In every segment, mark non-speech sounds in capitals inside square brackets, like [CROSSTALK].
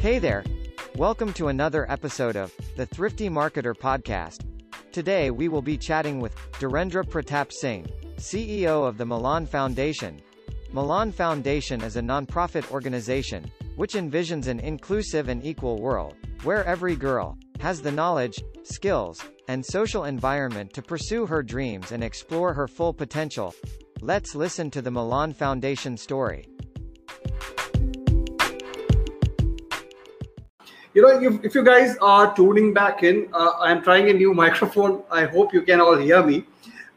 Hey there. Welcome to another episode of the Thrifty Marketer podcast. Today we will be chatting with Dhirendra Pratap Singh, CEO of the Milan Foundation. Milan Foundation is a nonprofit organization which envisions an inclusive and equal world where every girl has the knowledge, skills, and social environment to pursue her dreams and explore her full potential. Let's listen to the Milan Foundation story. You know, if, if you guys are tuning back in, uh, I'm trying a new [LAUGHS] microphone. I hope you can all hear me.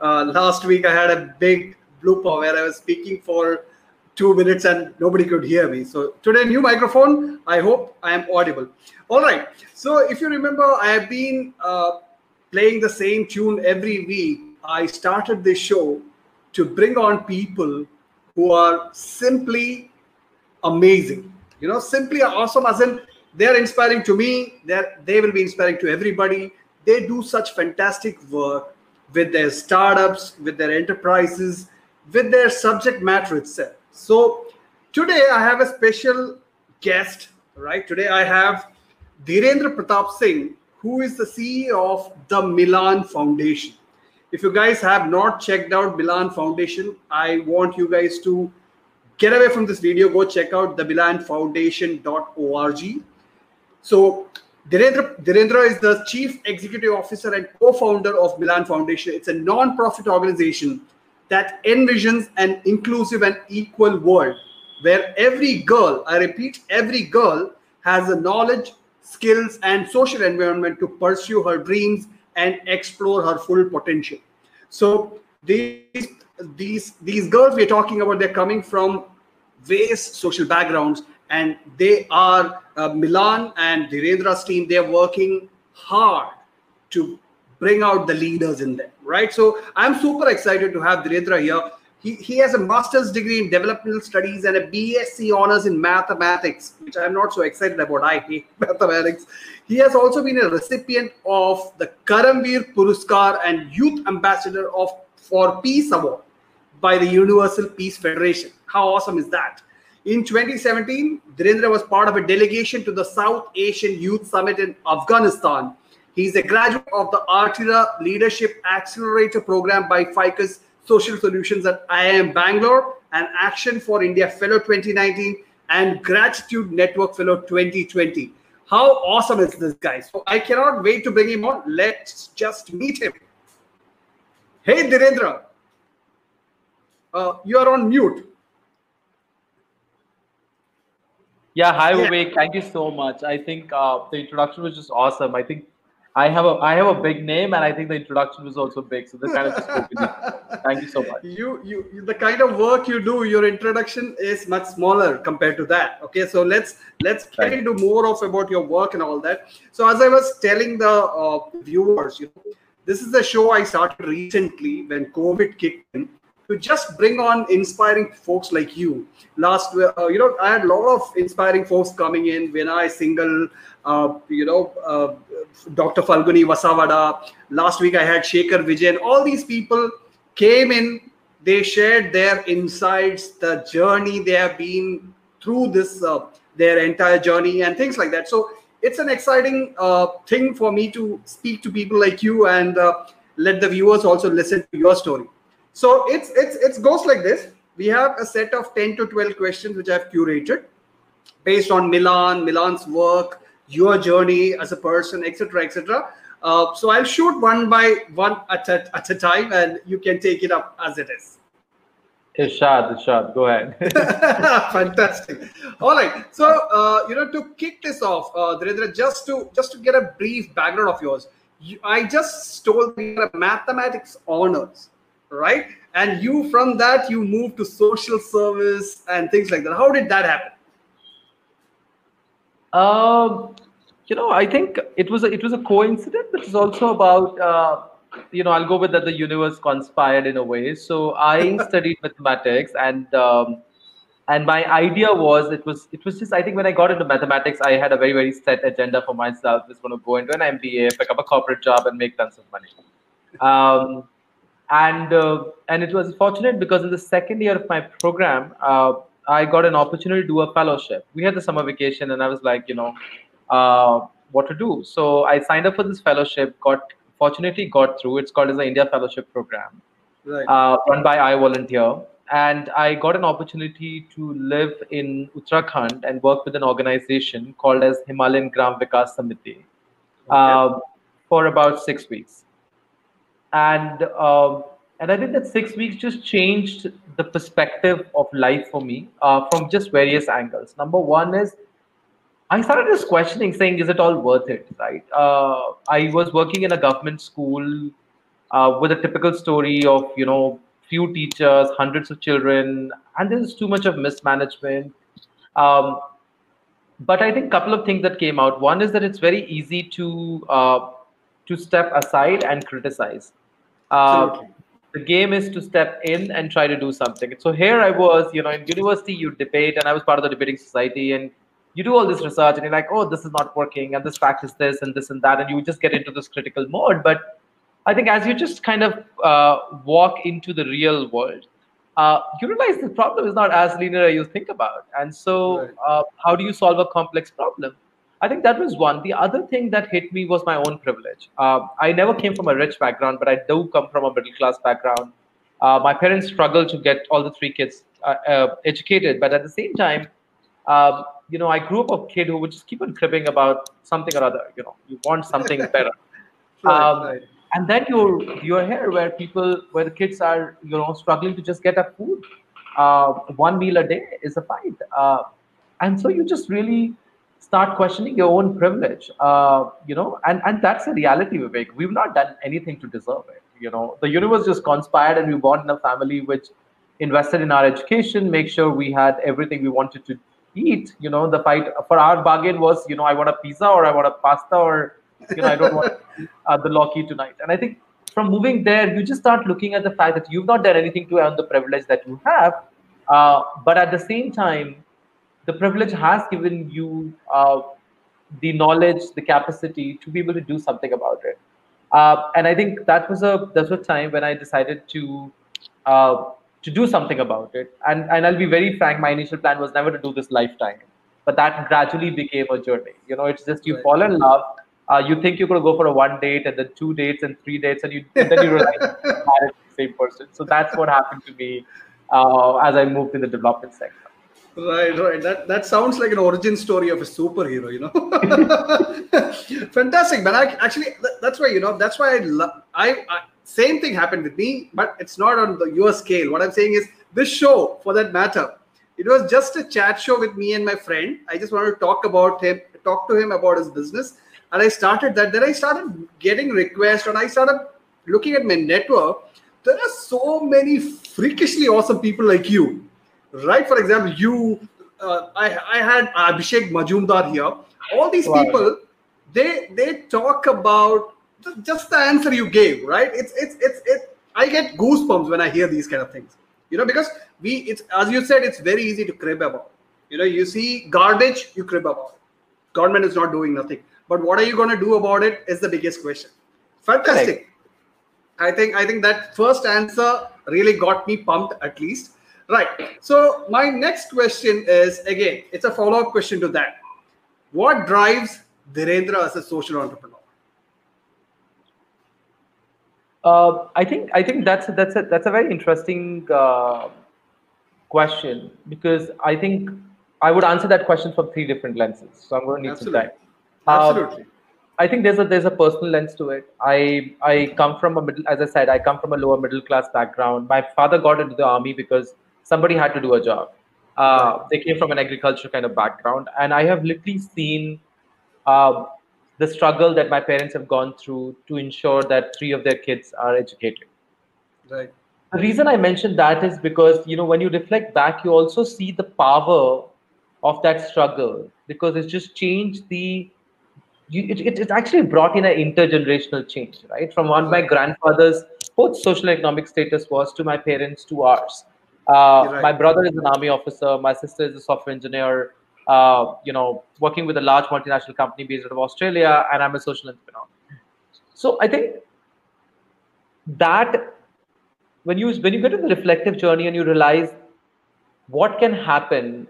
Uh, last week, I had a big blooper where I was speaking for two minutes and nobody could hear me. So today, new microphone. I hope I am audible. All right. So if you remember, I have been uh, playing the same tune every week. I started this show to bring on people who are simply amazing. You know, simply awesome as in they're inspiring to me. They're, they will be inspiring to everybody. They do such fantastic work with their startups with their enterprises with their subject matter itself. So today i have a special guest right? Today i have dhirendra pratap singh who is the ceo of the milan foundation. If you guys have not checked out milan foundation i want you guys to get away from this video. Go check out the milanfoundation.org so Dhirendra, Dhirendra is the chief executive officer and co-founder of Milan Foundation. It's a non-profit organization that envisions an inclusive and equal world where every girl, I repeat, every girl has the knowledge, skills, and social environment to pursue her dreams and explore her full potential. So these these these girls we're talking about, they're coming from various social backgrounds and they are uh, Milan and Dhirendra's team. They're working hard to bring out the leaders in them, right? So I'm super excited to have Dhirendra here. He, he has a master's degree in developmental studies and a BSc honors in mathematics, which I'm not so excited about. I hate [LAUGHS] mathematics. He has also been a recipient of the Karamveer Puraskar and Youth Ambassador of for Peace Award by the Universal Peace Federation. How awesome is that? In 2017, Dhirendra was part of a delegation to the South Asian Youth Summit in Afghanistan. He's a graduate of the Artira Leadership Accelerator Program by FICUS Social Solutions at IIM Bangalore and Action for India Fellow 2019 and Gratitude Network Fellow 2020. How awesome is this guy? So I cannot wait to bring him on. Let's just meet him. Hey, Dhirendra. Uh, you are on mute. Yeah, hi yeah. Vivek. Thank you so much. I think uh, the introduction was just awesome. I think I have a I have a big name, and I think the introduction was also big. So this kind of just spoke. Thank you so much. [LAUGHS] You, you the kind of work you do, your introduction is much smaller compared to that. Okay, so let's let's get into more of about your work and all that. So as I was telling the uh, viewers, you know, this is the show I started recently when COVID kicked in to just bring on inspiring folks like you. Last, uh, you know, I had a lot of inspiring folks coming in. Vinay Singhal, uh, you know, uh, Dr. Falguni Vasavada. Last week I had Shekhar Vijayan. All these people came in. They shared their insights, the journey they have been through this, uh, their entire journey, and things like that. So it's an exciting uh, thing for me to speak to people like you and uh, let the viewers also listen to your story. So it's it's it goes like this. We have a set of 10 to 12 questions which I've curated based on Milan, Milan's work, your journey as a person, etc., etc. Uh, so I'll shoot one by one at a, at a time, and you can take it up as it is. Ishad, Ishad, go ahead. [LAUGHS] Fantastic. All right. So uh, you know, to kick this off, uh, just to just to get a brief background of yours, you, I just told you mathematics honors right? And you from that you move to social service and things like that. How did that happen? Um, you know, I think it was a, it was a coincidence. It was also about uh, you know I'll go with that the universe conspired in a way. So I [LAUGHS] studied mathematics and. Um, and my idea was it was it was just I think when I got into mathematics I had a very very set agenda for myself. Was going to go into an MBA, pick up a corporate job, and make tons of money. Um, and uh, and it was fortunate because in the second year of my program uh, I got an opportunity to do a fellowship. We had the summer vacation, and I was like, you know, uh, what to do. So I signed up for this fellowship. Got fortunately got through. It's called as the India Fellowship Program, Right. uh, run by I Volunteer. And I got an opportunity to live in Uttarakhand and work with an organization called as Himalayan Gram Vikas Samiti um, for about six weeks. And um, and I think that six weeks just changed the perspective of life for me uh, from just various angles. Number one is I started just questioning, saying, "Is it all worth it?" Right? Uh, I was working in a government school uh, with a typical story of you know few teachers, hundreds of children, and there's too much of mismanagement. Um, but I think a couple of things that came out. One is that it's very easy to uh, to step aside and criticize. Uh, the game is to step in and try to do something. So here I was, you know, in university you debate, and I was part of the debating society, and you do all this research, and you're like, oh, this is not working, and this fact is this, and this and that, and you just get into this critical mode. But I think as you just kind of uh, walk into the real world, uh, you realize the problem is not as linear as you think about. And so, Right. uh, how do you solve a complex problem? I think that was one. The other thing that hit me was my own privilege. Uh, I never came from a rich background, but I do come from a middle class background. Uh, my parents struggled to get all the three kids uh, uh, educated, but at the same time, um, you know, I grew up a kid who would just keep on cribbing about something or other. You know, you want something [LAUGHS] better Right, um, right. and then you're you're here where people where the kids are you know struggling to just get a food uh, one meal a day is a fight uh, and so you just really start questioning your own privilege uh, you know and and that's a reality vivek. We've not done anything to deserve it you know. The universe just conspired and we born in a family which invested in our education make sure we had everything we wanted to eat you know. The fight for our bargain was you know i want a pizza or i want a pasta or you know i don't want [LAUGHS] uh, the lauki tonight. And i think from moving there you just start looking at the fact that you've not done anything to earn the privilege that you have uh, but at the same time the privilege has given you uh, the knowledge the capacity to be able to do something about it. Uh, and i think that was a that was a time when i decided to uh, to do something about it. And and i'll be very frank my initial plan was never to do this lifetime. But that gradually became a journey. You know it's just you Right. fall in love uh, you think you're going to go for a one date and then two dates and three dates and you and then you realize you're [LAUGHS] married to the same person. So that's what happened to me uh, as i moved in the development sector Right, right. That that sounds like an origin story of a superhero, you know. [LAUGHS] Fantastic, man. I, actually, that, that's why you know. That's why I, love. I, I. Same thing happened with me, but it's not on the your scale. What I'm saying is, this show, for that matter, it was just a chat show with me and my friend. I just wanted to talk about him, talk to him about his business, and I started that. Then I started getting requests, and I started looking at my network. There are so many freakishly awesome people like you right for example you uh, I, I had abhishek majumdar here. All these Wow. people they they talk about just the answer you gave right? It's it's it's it i get goosebumps when i hear these kind of things. You know because we it's as you said it's very easy to crib about. You know you see garbage you crib about. Government is not doing nothing. But what are you going to do about it is the biggest question. Fantastic. I think I think that first answer really got me pumped at least. Right. So my next question is again, it's a follow-up question to that. What drives Dhirendra as a social entrepreneur? Uh, I think I think that's that's a that's a very interesting uh, question because I think I would answer that question from three different lenses. So I'm going to need some Absolutely. time. Um, Absolutely. I think there's a there's a personal lens to it. I I come from a middle, as I said, I come from a lower middle class background. My father got into the army because somebody had to do a job. Uh, They came from an agriculture kind of background, and I have literally seen uh, the struggle that my parents have gone through to ensure that three of their kids are educated. Right. The reason I mentioned that is because you know when you reflect back, you also see the power of that struggle because it's just changed the. You, it, it, it actually brought in an intergenerational change, right? From one my grandfather's both social and economic status was to my parents to ours. Uh, right. My brother is an army officer. My sister is a software engineer. Uh, you know, working with a large multinational company based out of Australia, and I'm a social entrepreneur. So I think that when you when you get in the reflective journey and you realize what can happen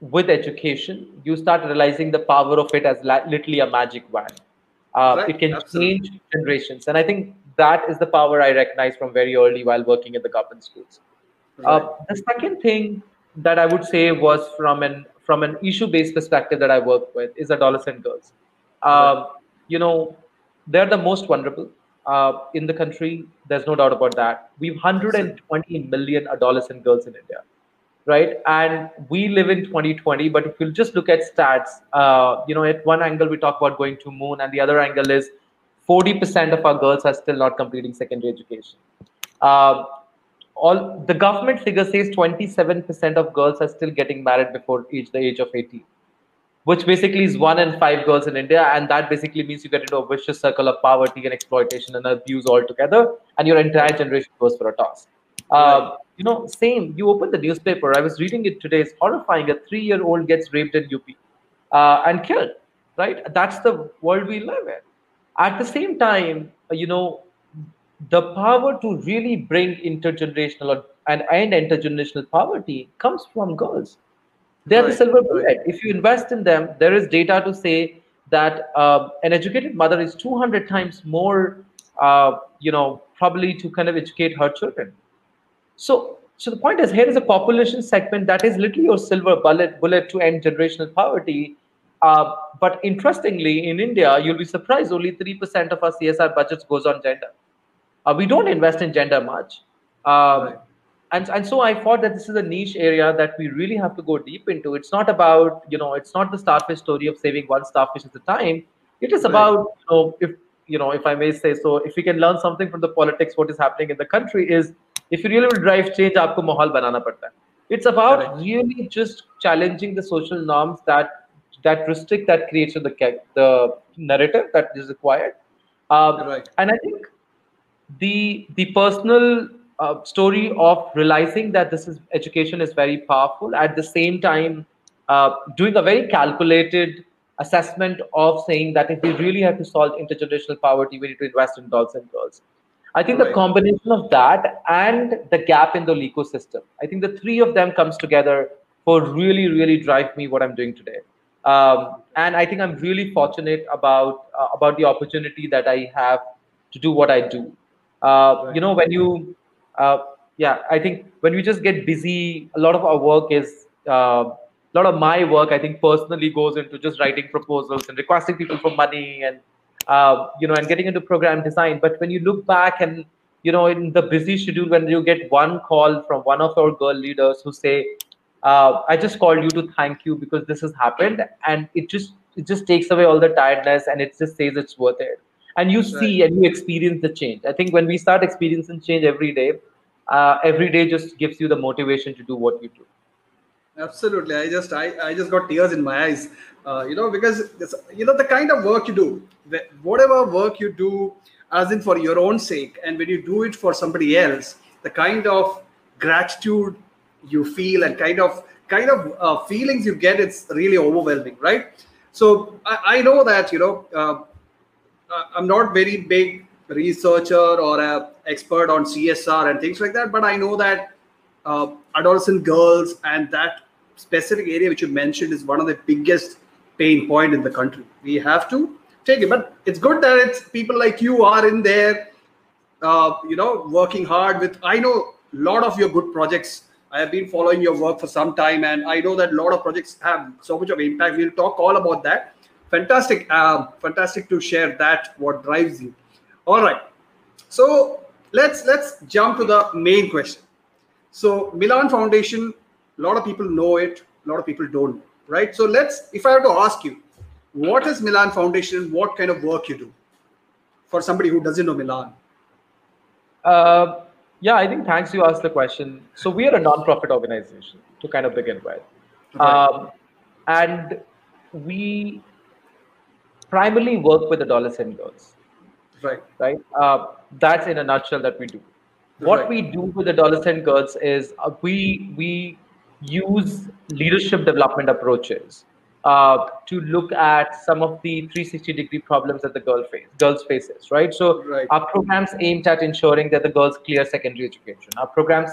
with education, you start realizing the power of it as literally a magic wand. Uh, right. It can Absolutely. change generations, and I think that is the power I recognize from very early while working in the government schools. Uh, right. Uh, the second thing that I would say was from an from an issue-based perspective that I work with is adolescent girls. Um, You know, they're the most vulnerable uh, in the country. There's no doubt about that. We've 120 million adolescent girls in India right? And we live in 2020, but if you just look at stats, uh, you know, at one angle we talk about going to moon, and the other angle is 40% of our girls are still not completing secondary education. Uh, all the government figure says 27% of girls are still getting married before age the age of 18 which basically is one in five girls in India. And that basically means you get into a vicious circle of poverty and exploitation and abuse altogether, and your entire generation goes for a toss. Uh, you know, same. You open the newspaper. I was reading it today. It's horrifying. A three-year-old gets raped in UP uh, and killed. Right. That's the world we live in. At the same time, you know, the power to really bring intergenerational and end intergenerational poverty comes from girls. They're right. the silver bullet. If you invest in them, there is data to say that uh, an educated mother is 200 times more, uh, you know, probably to kind of educate her children. So, so the point is, here is a population segment that is literally your silver bullet bullet to end generational poverty. Uh, but interestingly, in India, you'll be surprised only three percent of our CSR budgets goes on gender. Uh, we don't invest in gender much. Um, right. And, and so I thought that this is a niche area that we really have to go deep into. It's not about, you know, it's not the starfish story of saving one starfish at a time. It is right. about, you know, if, you know, if I may say so, if we can learn something from the politics, what is happening in the country is if you really will drive change, aapko mahal banana padta It's about right. really just challenging the social norms that that restrict, that creates the the narrative that is required. Um, right. And I think the the personal uh, story of realizing that this is education is very powerful. At the same time uh, doing a very calculated assessment of saying that if we really have to solve intergenerational poverty we need to invest in adolescent girls. I think right. the combination of that and the gap in the ecosystem i think the three of them comes together for really really drive me what i'm doing today. Um, and i think i'm really fortunate about uh, about the opportunity that i have to do what i do uh, you know when you uh, yeah i think when we just get busy a lot of our work is uh, a lot of my work i think personally goes into just writing proposals and requesting people for money and uh, you know and getting into program design. But when you look back and you know in the busy schedule when you get one call from one of our girl leaders who say uh, i just called you to thank you because this has happened and it just it just takes away all the tiredness and it just says it's worth it and you see and you experience the change. I think when we start experiencing change every day uh, every day just gives you the motivation to do what you do. Absolutely. I just i, I just got tears in my eyes. Uh, you know because this, you know the kind of work you do whatever work you do as in for your own sake and when you do it for somebody else the kind of gratitude you feel and kind of kind of uh, feelings you get it's really overwhelming right? So i, I know that you know uh, I'm not very big researcher or a expert on CSR and things like that, but I know that uh, adolescent girls and that specific area which you mentioned is one of the biggest pain point in the country. We have to take it, but it's good that it's people like you are in there, uh, you know, working hard with. I know a lot of your good projects. I have been following your work for some time, and I know that a lot of projects have so much of impact. We'll talk all about that fantastic uh, fantastic to share that what drives you. All right. So let's let's jump to the main question. So milan foundation a lot of people know it a lot of people don't right? So let's if i have to ask you what is milan foundation what kind of work you do? For somebody who doesn't know milan. Uh, yeah i think thanks you asked the question. So we are a non-profit organization to kind of begin with. Um, and we primarily work with adolescent girls. Right. Right. Uh, that's in a nutshell that we do. What right. we do with adolescent girls is uh, we we use leadership development approaches uh, to look at some of the 360 degree problems that the girl face, girls faces, right? So right. our programs aimed at ensuring that the girls clear secondary education. Our programs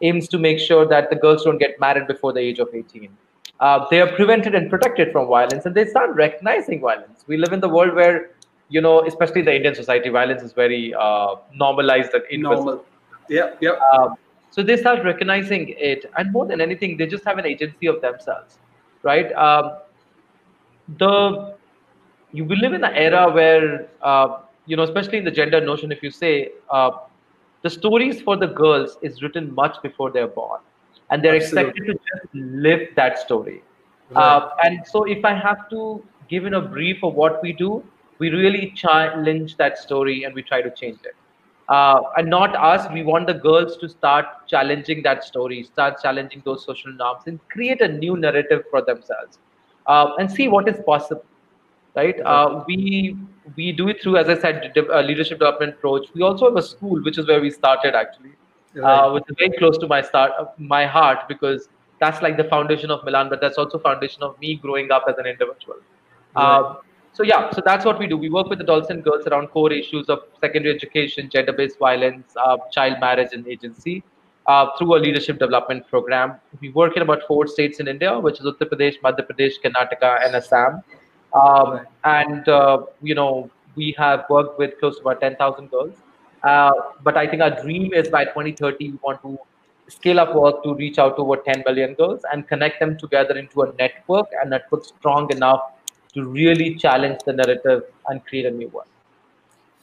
aims to make sure that the girls don't get married before the age of 18. Uh, they are prevented and protected from violence, and they start recognizing violence. We live in the world where, you know, especially the Indian society, violence is very uh, normalized and Normal. Yeah, yeah. Um, so they start recognizing it, and more than anything, they just have an agency of themselves, right? Um, the you will live in an era where uh, you know, especially in the gender notion, if you say uh, the stories for the girls is written much before they're born, and they're Absolutely. expected to just live that story. Right. Uh, and so, if I have to give in a brief of what we do, we really challenge that story and we try to change it. Uh, and not us. We want the girls to start challenging that story, start challenging those social norms, and create a new narrative for themselves, uh, and see what is possible. Right? Uh, we we do it through, as I said, uh, leadership development approach. We also have a school, which is where we started actually, uh, Right. which is very close to my start, uh, my heart, because that's like the foundation of Milan, but that's also foundation of me growing up as an individual. Right. Um, so yeah, so that's what we do. We work with adolescent girls around core issues of secondary education, gender-based violence, uh, child marriage, and agency uh, through a leadership development program. We work in about four states in India, which is Uttar Pradesh, Madhya Pradesh, Karnataka, and Assam. Um. And uh, you know, we have worked with close to about 10,000 girls. Uh, but I think our dream is by 2030 we want to scale up work to reach out to over 10 million girls and connect them together into a network, a network strong enough to really challenge the narrative and create a new one.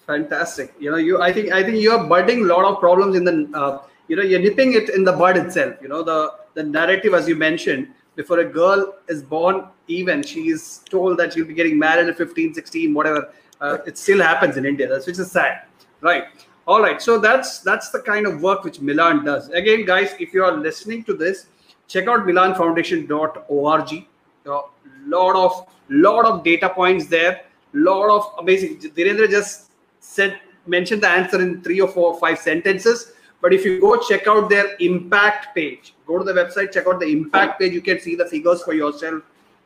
Fantastic. You know, you. I think. I think you are budding a lot of problems in the. Uh, you know, you're nipping it in the bud itself. You know, the the narrative, as you mentioned, before a girl is born, even she is told that she'll be getting married at 15, 16, whatever. Uh, it still happens in India. That's which is sad, right? All right. So that's that's the kind of work which Milan does. Again, guys, if you are listening to this, check out milanfoundation.org. A lot of lot of data points there. Lot of amazing. Dhirendra just said mentioned the answer in three or four or five sentences. But if you go check out their impact page, go to the website, check out the impact page. You can see the figures for yourself,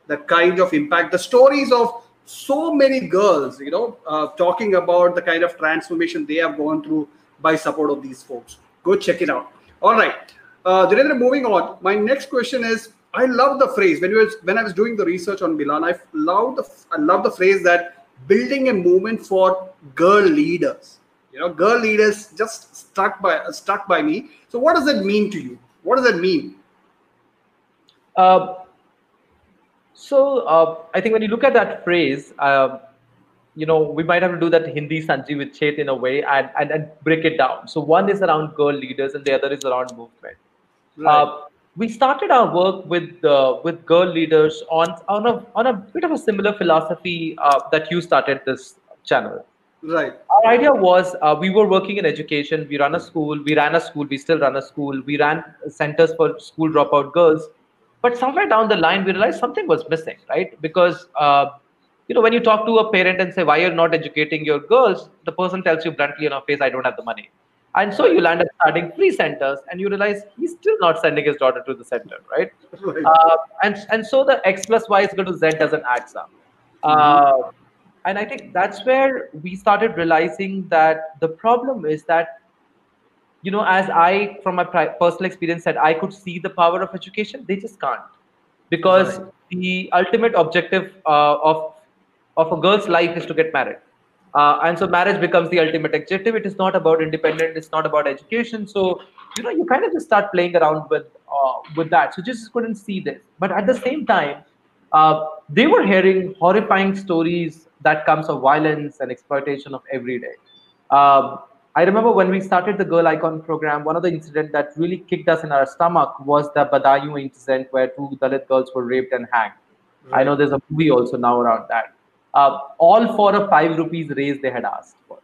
the kind of impact, the stories of so many girls. You know, uh, talking about the kind of transformation they have gone through by support of these folks. Go check it out. All right, uh, Dhirendra, moving on. My next question is: I love the phrase when you was, when I was doing the research on Milan. I love the I love the phrase that building a movement for girl leaders. You know, girl leaders just stuck by stuck by me. So, what does that mean to you? What does that mean? Uh, so uh, I think when you look at that phrase, uh, you know, we might have to do that Hindi sandhi vichchhed in a way and, and, and break it down. So one is around girl leaders and the other is around movement. Uh, we started our work with uh, with girl leaders on on a on a bit of a similar philosophy uh, that you started this channel. right. Our idea was uh, we were working in education. We run a school. We ran a school. We still run a school. We ran centers for school dropout girls. But somewhere down the line, we realized something was missing, right? Because uh, you know, when you talk to a parent and say why you're not educating your girls, the person tells you bluntly in your face, "I don't have the money." And so you land up starting free centers, and you realize he's still not sending his daughter to the center, right? right. Uh, and and so the x plus y is equal to z doesn't add up. Uh, and I think that's where we started realizing that the problem is that, you know, as I, from my personal experience, said I could see the power of education, they just can't, because Right. the ultimate objective uh, of of a girl's life is to get married. Uh, and so marriage becomes the ultimate objective. It is not about independent. It's not about education. So you know you kind of just start playing around with uh, with that. So just couldn't see this. But at the same time, uh, they were hearing horrifying stories that comes of violence and exploitation of every day. Um, I remember when we started the Girl Icon program, one of the incidents that really kicked us in our stomach was the Badaun incident where two Dalit girls were raped and hanged. I know there's a movie also now around that. Uh, all for a five rupees raise they had asked for,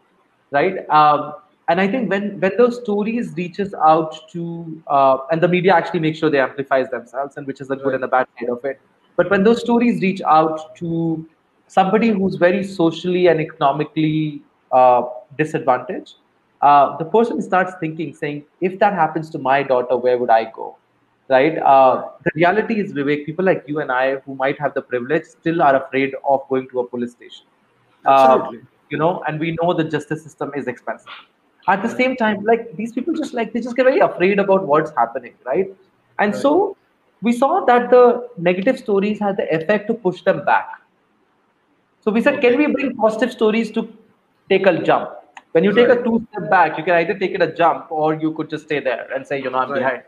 right? Um, and I think when when those stories reaches out to uh, and the media actually makes sure they amplifies themselves, and which is a good Right. and a bad side of it. But when those stories reach out to somebody who's very socially and economically uh, disadvantaged, uh, the person starts thinking, saying, if that happens to my daughter, where would I go? Right? Uh, the reality is, Vivek, people like you and I who might have the privilege still are afraid of going to a police station. Uh, Absolutely. you know, and we know the justice system is expensive. At the same time, like these people just like they just get very afraid about what's happening, right? And Right. so we saw that the negative stories had the effect to push them back. So we said, can we bring positive stories to take a jump? When you take a two step back, you can either take it a jump or you could just stay there and say, you know, I'm Right. behind.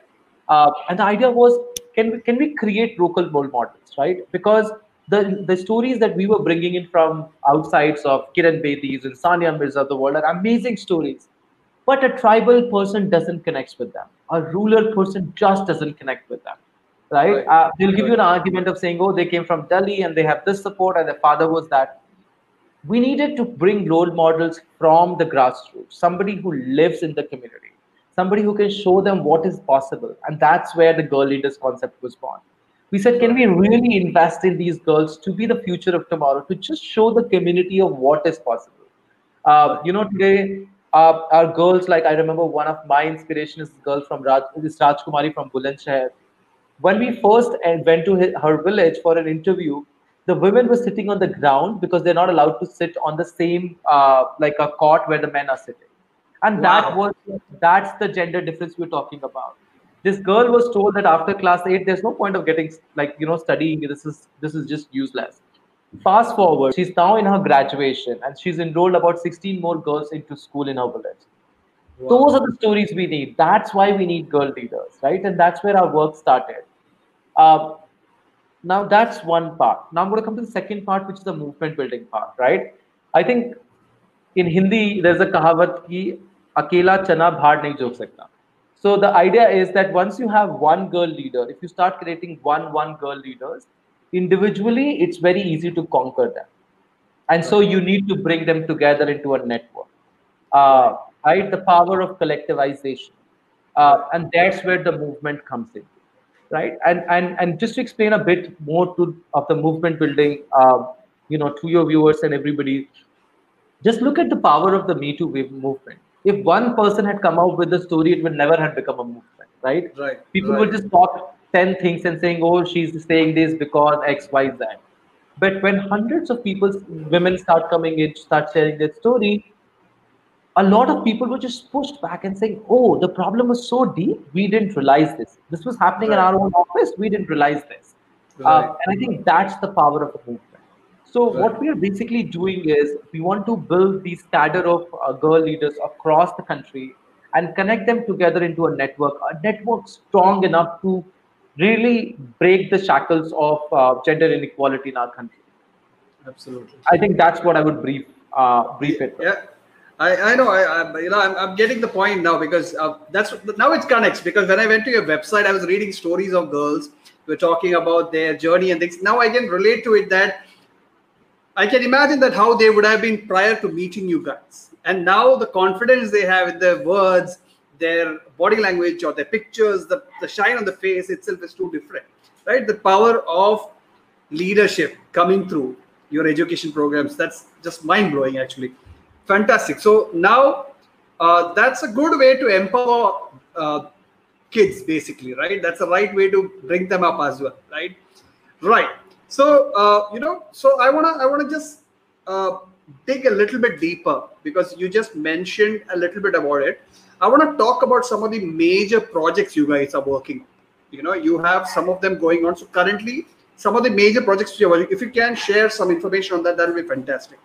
Uh, and the idea was, can we can we create local role models, right? Because the the stories that we were bringing in from outsides of Kiran Bedis and Sania Mirza of the world are amazing stories, but a tribal person doesn't connect with them. A rural person just doesn't connect with them, right? Right. Uh, they'll give you an argument of saying, oh, they came from Delhi and they have this support and their father was that we needed to bring role models from the grassroots, somebody who lives in the community, somebody who can show them what is possible. And that's where the girl leaders concept was born. We said, can we really invest in these girls to be the future of tomorrow, to just show the community of what is possible? Uh, you know, today, uh, our girls, like I remember one of my inspiration is girl from Raj, this Rajkumari from Bulandshahr. When we first uh, went to her village for an interview, the women were sitting on the ground because they're not allowed to sit on the same uh, like a cot where the men are sitting. And that was that's the gender difference we're talking about. This girl was told that after class 8 there's no point of getting like you know studying. This is this is just useless. Fast forward she's now in her graduation and she's enrolled about 16 more girls into school in her village. Wow. those are the stories we need. That's why we need girl leaders right? And that's where our work started. Uh, now that's one part. Now i'm going to come to the second part which is the movement building part right? I think in hindi there's a kahavat ki akela chana bhar nahi jog sakta. So the idea is that once you have one girl leader if you start creating one one girl leaders individually it's very easy to conquer them. And so you need to bring them together into a network. Uh, right? The power of collectivization. Uh, and that's where the movement comes in right and and and just to explain a bit more to of the movement building uh, you know to your viewers and everybody just look at the power of the me too wave movement if one person had come out with the story it would never have become a movement right Right. people right. would just talk 10 things and saying oh she's saying this because x y z but when hundreds of people women start coming in start sharing their story a lot of people were just pushed back and saying oh the problem was so deep we didn't realize this this was happening in our own office we didn't realize this Right. uh, and i think that's the power of the movement so Right. what we are basically doing is we want to build these cadre of uh, girl leaders across the country and connect them together into a network, a network strong enough to really break the shackles of uh, gender inequality in our country. Absolutely. I think that's what I would brief uh, brief it. with. Yeah, I, I know. I, I you know I'm, I'm getting the point now because uh, that's now it connects because when I went to your website, I was reading stories of girls who were talking about their journey and things. Now I can relate to it that I can imagine that how they would have been prior to meeting you guys, and now the confidence they have in their words, their body language, or their pictures, the the shine on the face itself is too different, right? The power of leadership coming through your education programs that's just mind blowing actually fantastic. So now uh, that's a good way to empower uh, kids basically right? That's the right way to bring them up as well right? Right. So uh, you know so i want to i want to just uh, dig a little bit deeper because you just mentioned a little bit about it. I want to talk about some of the major projects you guys are working on. You know you have some of them going on. So currently some of the major projects you're working if you can share some information on that that would be fantastic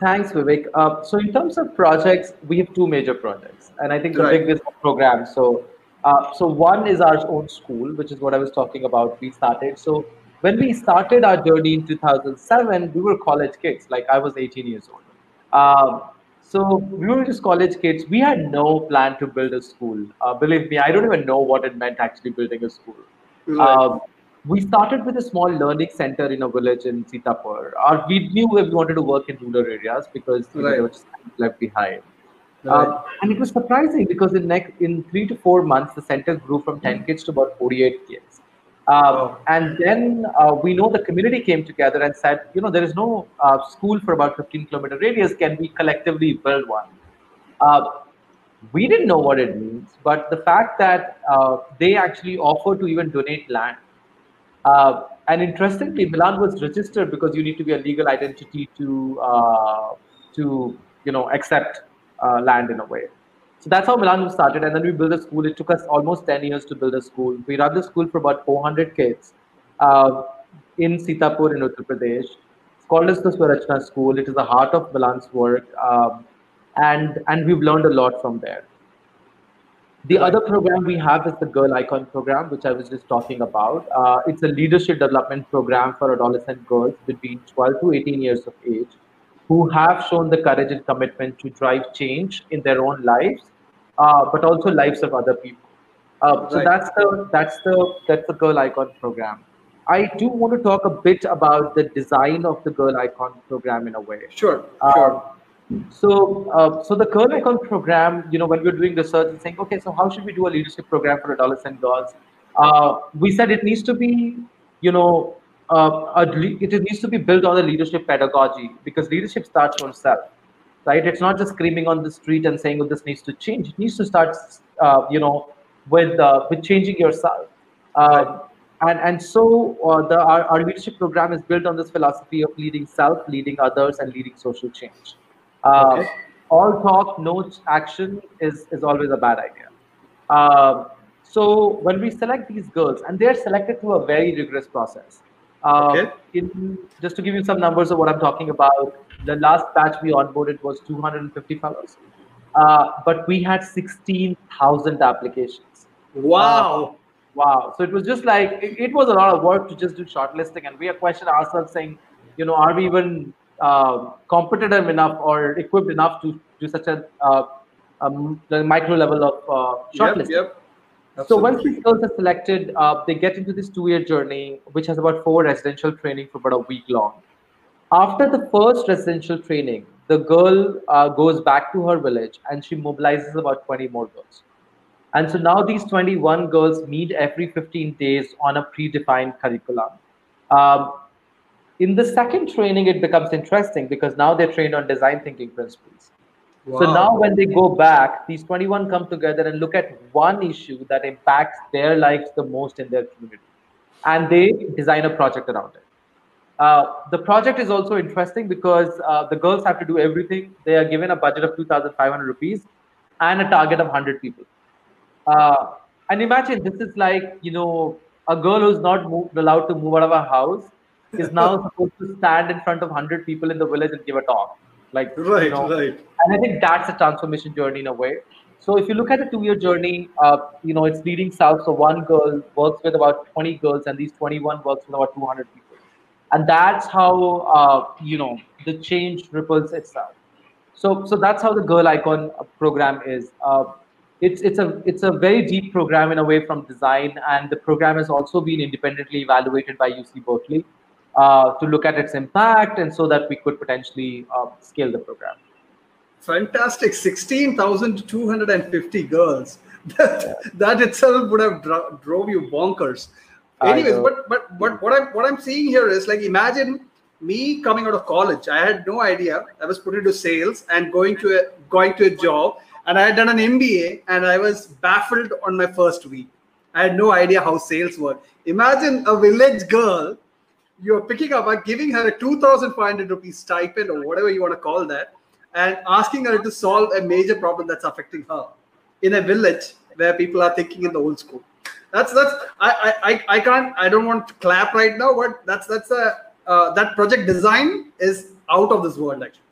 thanks, Vivek. Uh, so in terms of projects, we have two major projects, and I think the Right. biggest program. So, uh, so one is our own school, which is what I was talking about. We started. So when we started our journey in 2007, we were college kids. Like I was 18 years old. Um, so we were just college kids. We had no plan to build a school. Uh, believe me, I don't even know what it meant actually building a school. Um, we started with a small learning center in a village in Sitapur. Our, we knew we wanted to work in rural areas because you know, they Right. were just left behind. Right. Um, and it was surprising because in next in three to four months, the center grew from 10 kids to about 48 kids. Um, Wow. And then uh, we know the community came together and said, you know, there is no uh, school for about 15 kilometer radius. Can we collectively build one? Uh, we didn't know what it means, but the fact that uh, they actually offered to even donate land. Uh, and interestingly, Milan was registered because you need to be a legal identity to uh, to you know accept uh, land in a way. So that's how Milan was started, and then we built a school. It took us almost 10 years to build a school. We run the school for about 400 kids uh, in Sitapur in Uttar Pradesh. It's called as the Swarachna School. It is the heart of Milan's work, um, and and we've learned a lot from there. The other program we have is the Girl Icon program, which I was just talking about. Uh, it's a leadership development program for adolescent girls between 12 to 18 years of age who have shown the courage and commitment to drive change in their own lives, uh, but also lives of other people. Uh, so Right. that's the that's the that's the Girl Icon program. I do want to talk a bit about the design of the Girl Icon program in a way. Sure, Uh, sure. So, uh, so the Girl Icon program, you know, when we we're doing research and saying, okay, so how should we do a leadership program for adolescent girls? Uh, we said it needs to be, you know, uh, it needs to be built on the leadership pedagogy because leadership starts from self, right? It's not just screaming on the street and saying, oh, this needs to change. It needs to start, uh, you know, with uh, with changing yourself. Um, and and so uh, the our, our leadership program is built on this philosophy of leading self, leading others, and leading social change. Uh, Okay. All talk, no action is is always a bad idea. Um, so when we select these girls, and they're selected through a very rigorous process. Uh, Okay. in, just to give you some numbers of what I'm talking about, the last batch we onboarded was 250 fellows, uh, but we had 16,000 applications. Wow. Wow. So it was just like, it, it was a lot of work to just do shortlisting. And we are questioning ourselves saying, you know, are we even uh, competitive enough or equipped enough to do such a, uh, um, micro level of uh, shortlisting? Yep, yep. So once these girls are selected, uh, they get into this two-year journey, which has about four residential training for about a week long. After the first residential training, the girl uh, goes back to her village and she mobilizes about 20 more girls. And so now these 21 girls meet every 15 days on a predefined curriculum. Um, in the second training, it becomes interesting because now they're trained on design thinking principles. So now when they go back, these 21 come together and look at one issue that impacts their lives the most in their community. And they design a project around it. Uh, the project is also interesting because uh, the girls have to do everything. They are given a budget of 2,500 rupees and a target of 100 people. Uh, and imagine this is like, you know, a girl who's not moved, allowed to move out of her house is now supposed to stand in front of 100 people in the village and give a talk. Like, you Right, know, right. and I think that's a transformation journey in a way. So if you look at the two-year journey, uh, you know, it's leading south. So one girl works with about 20 girls, and these 21 works with about 200 people, and that's how uh, you know the change ripples itself. So so that's how the Girl Icon uh, program is. Uh, it's it's a it's a very deep program in a way from design, and the program has also been independently evaluated by UC Berkeley to look at its impact, and so that we could potentially uh, scale the program. Fantastic. 16,250 girls. [LAUGHS] That, that itself would have dro- drove you bonkers. Anyways, but but but what I'm what I'm seeing here is like imagine me coming out of college. I had no idea. I was put into sales and going to a going to a job, and I had done an MBA, and I was baffled on my first week. I had no idea how sales work. Imagine a village girl you're picking up and giving her a 2,500 rupees stipend or whatever you want to call that, and asking her to solve a major problem that's affecting her in a village where people are thinking in the old school. That's that's I I I- I can't I don't want to clap right now, but that's that's a uh, that project design is out of this world actually.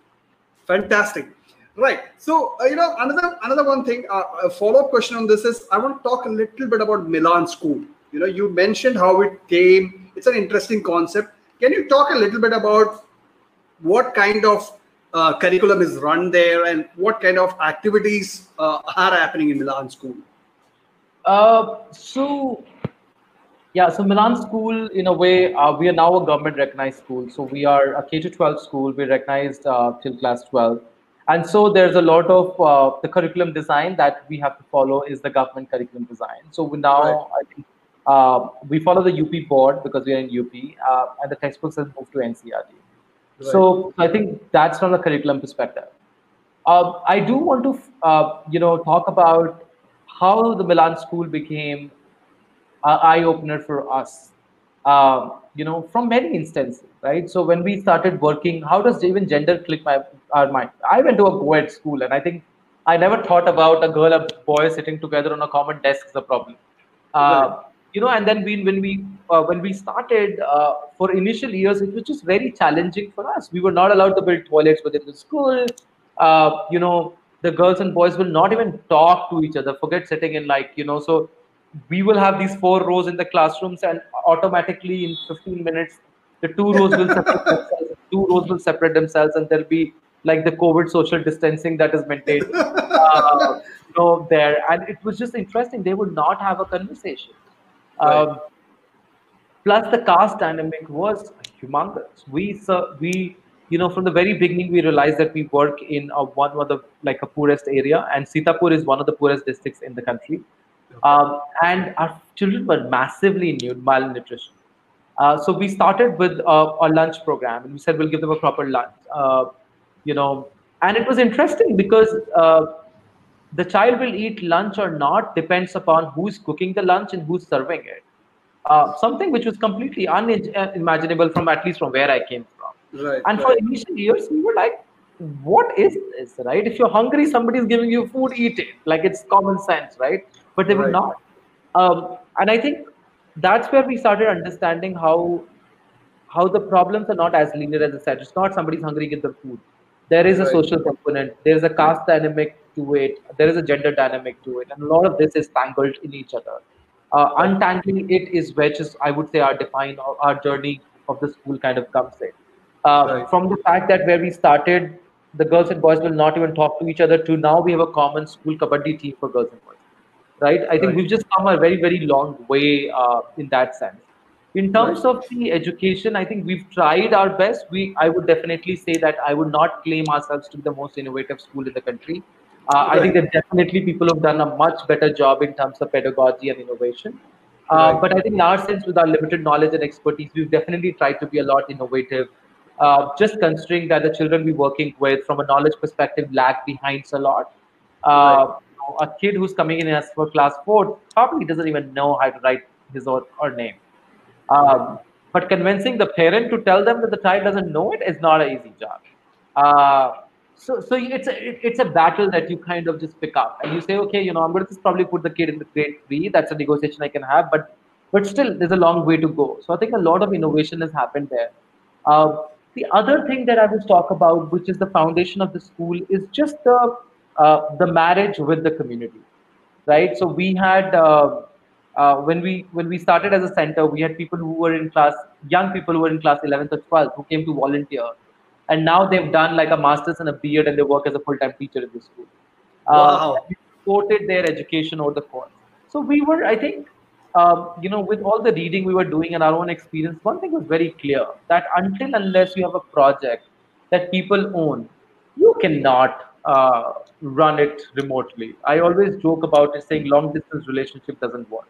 Fantastic. Right. So uh, you know another another one thing. Uh, a follow up question on this is I want to talk a little bit about Milan School. You know, you mentioned how it came. It's an interesting concept. Can you talk a little bit about what kind of uh, curriculum is run there and what kind of activities uh, are happening in Milan School? Uh, so yeah, so Milan School, in a way, uh, we are now a government recognized school. So we are a K to 12 school. We're recognized uh, till class 12. And so there's a lot of uh, the curriculum design that we have to follow is the government curriculum design. So we now, I think, uh, we follow the UP board because we are in UP, uh, and the textbooks have moved to NCERT. So I think that's from the curriculum perspective. Uh, I do want to, uh, you know, talk about how the Milan School became an eye opener for us. um, you know, from many instances, right? So when we started working, how does even gender click my our mind? I went to a co-ed school, and I think I never thought about a girl and boy sitting together on a common desk is a problem. Uh, right. You know, and then we, when we uh, when we started uh, for initial years, it was just very challenging for us. We were not allowed to build toilets within the school. Uh, you know, the girls and boys will not even talk to each other. Forget sitting in like you know. So we will have these four rows in the classrooms, and automatically in 15 minutes, the two rows will separate [LAUGHS] themselves. Two rows will separate themselves, and there'll be like the COVID social distancing that is maintained. uh, you know, there, and it was just interesting. They would not have a conversation. Right. Um, plus, the caste dynamic was humongous. We, uh, we, you know, from the very beginning, we realized that we work in a, one of the like a poorest area, and Sitapur is one of the poorest districts in the country. Um, and our children were massively in malnutrition. Uh, so we started with uh, a lunch program, and we said we'll give them a proper lunch. Uh, you know, and it was interesting because uh, the child will eat lunch or not depends upon who's cooking the lunch and who's serving it. Uh, something which was completely unimaginable from at least from where I came from. Right, and right. for initial years, we were like, what is this, right? If you're hungry, somebody's giving you food, eat it. Like it's common sense, right? But they right. were not. Um, and I think that's where we started understanding how how the problems are not as linear as I said. It's not somebody's hungry, get the food. There is a right. social component. There is a caste dynamic to it. There is a gender dynamic to it, and a lot of this is tangled in each other. Uh, untangling it is where just I would say our define our journey of the school kind of comes in. Uh, right. From the fact that where we started, the girls and boys will not even talk to each other. To now we have a common school kabaddi team for girls and boys. Right? I think right. we've just come a very very long way uh, in that sense. In terms right. of the education, I think we've tried our best. We, I would definitely say that I would not claim ourselves to be the most innovative school in the country. Uh, right. I think that definitely people have done a much better job in terms of pedagogy and innovation. Uh, right. But I think in our sense, with our limited knowledge and expertise, we've definitely tried to be a lot innovative. Uh, just considering that the children we're working with, from a knowledge perspective, lag behind a lot. Uh, a kid who's coming in as for class four probably doesn't even know how to write his or her name. Um, but convincing the parent to tell them that the child doesn't know it is not an easy job. Uh, so, so it's a it's a battle that you kind of just pick up and you say, okay, you know, I'm going to just probably put the kid in the grade three. That's a negotiation I can have, but but still, there's a long way to go. So I think a lot of innovation has happened there. Uh, the other thing that I will talk about, which is the foundation of the school, is just the uh, the marriage with the community, right? So we had. Uh, uh, when we when we started as a center, we had people who were in class, young people who were in class 11th or 12th, who came to volunteer, and now they've done like a master's and a B.Ed, and they work as a full-time teacher in the school. Uh, wow. we supported their education over the course. So we were, I think, um, you know, with all the reading we were doing and our own experience, one thing was very clear that until unless you have a project that people own, you cannot uh, run it remotely. I always joke about it saying long distance relationship doesn't work.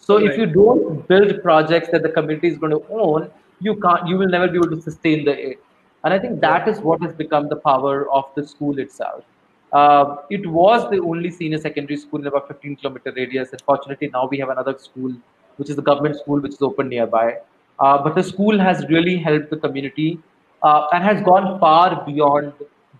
So right. if you don't build projects that the community is going to own, you can't. You will never be able to sustain the. And I think that is what has become the power of the school itself. Uh, it was the only senior secondary school in about 15 kilometer radius. Unfortunately, now we have another school, which is the government school, which is open nearby. Uh, but the school has really helped the community uh, and has gone far beyond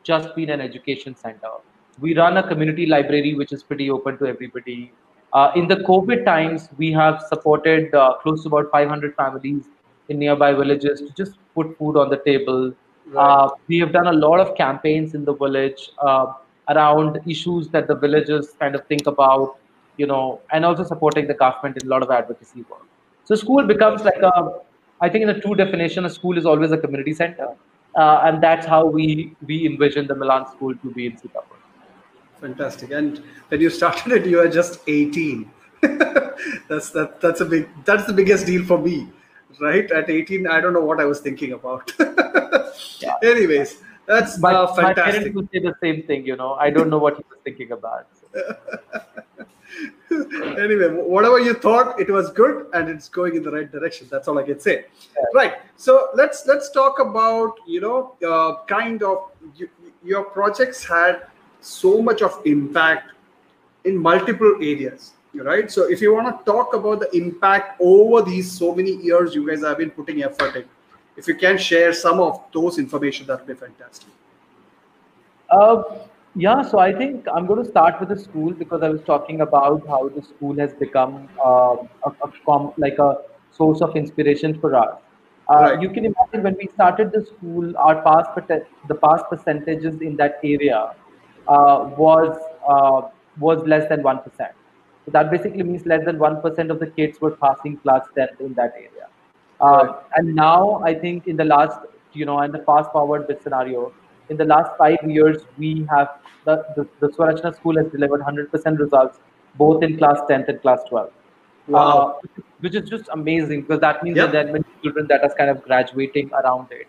just being an education center. We run a community library, which is pretty open to everybody. Uh, in the COVID times, we have supported uh, close to about 500 families in nearby villages to just put food on the table. Right. Uh, we have done a lot of campaigns in the village uh, around issues that the villagers kind of think about, you know, and also supporting the government in a lot of advocacy work. So school becomes like a, I think in a true definition, a school is always a community center. Uh, and that's how we we envision the Milan school to be in Sitapur. Fantastic. And when you started it, you were just 18. [LAUGHS] that's that, that's a big that's the biggest deal for me, right? At 18, I don't know what I was thinking about. [LAUGHS] yeah. Anyways, that's my, uh, fantastic. My parents would say the same thing. You know, I don't know what he was thinking about. So. [LAUGHS] anyway, whatever you thought, it was good and it's going in the right direction. That's all I can say. Yeah. Right. So let's let's talk about you know uh, kind of you, your projects had so much of impact in multiple areas right? So if you want to talk about the impact over these so many years you guys have been putting effort in, if you can share some of those information, that would be fantastic. Uh, yeah, so I think I'm going to start with the school because I was talking about how the school has become uh, a, a like a source of inspiration for us. Uh, right. You can imagine when we started the school, our past the past percentages in that area was uh, was less than one percent. So that basically means less than one percent of the kids were passing class tenth in that area. Uh, right. And now I think in the last, you know, in the fast forward scenario, in the last five years, we have the, the, the Swarachna school has delivered 100% results both in class 10th and class 12. Wow. Uh, which is just amazing because that means yep. that there are many children that are kind of graduating around it.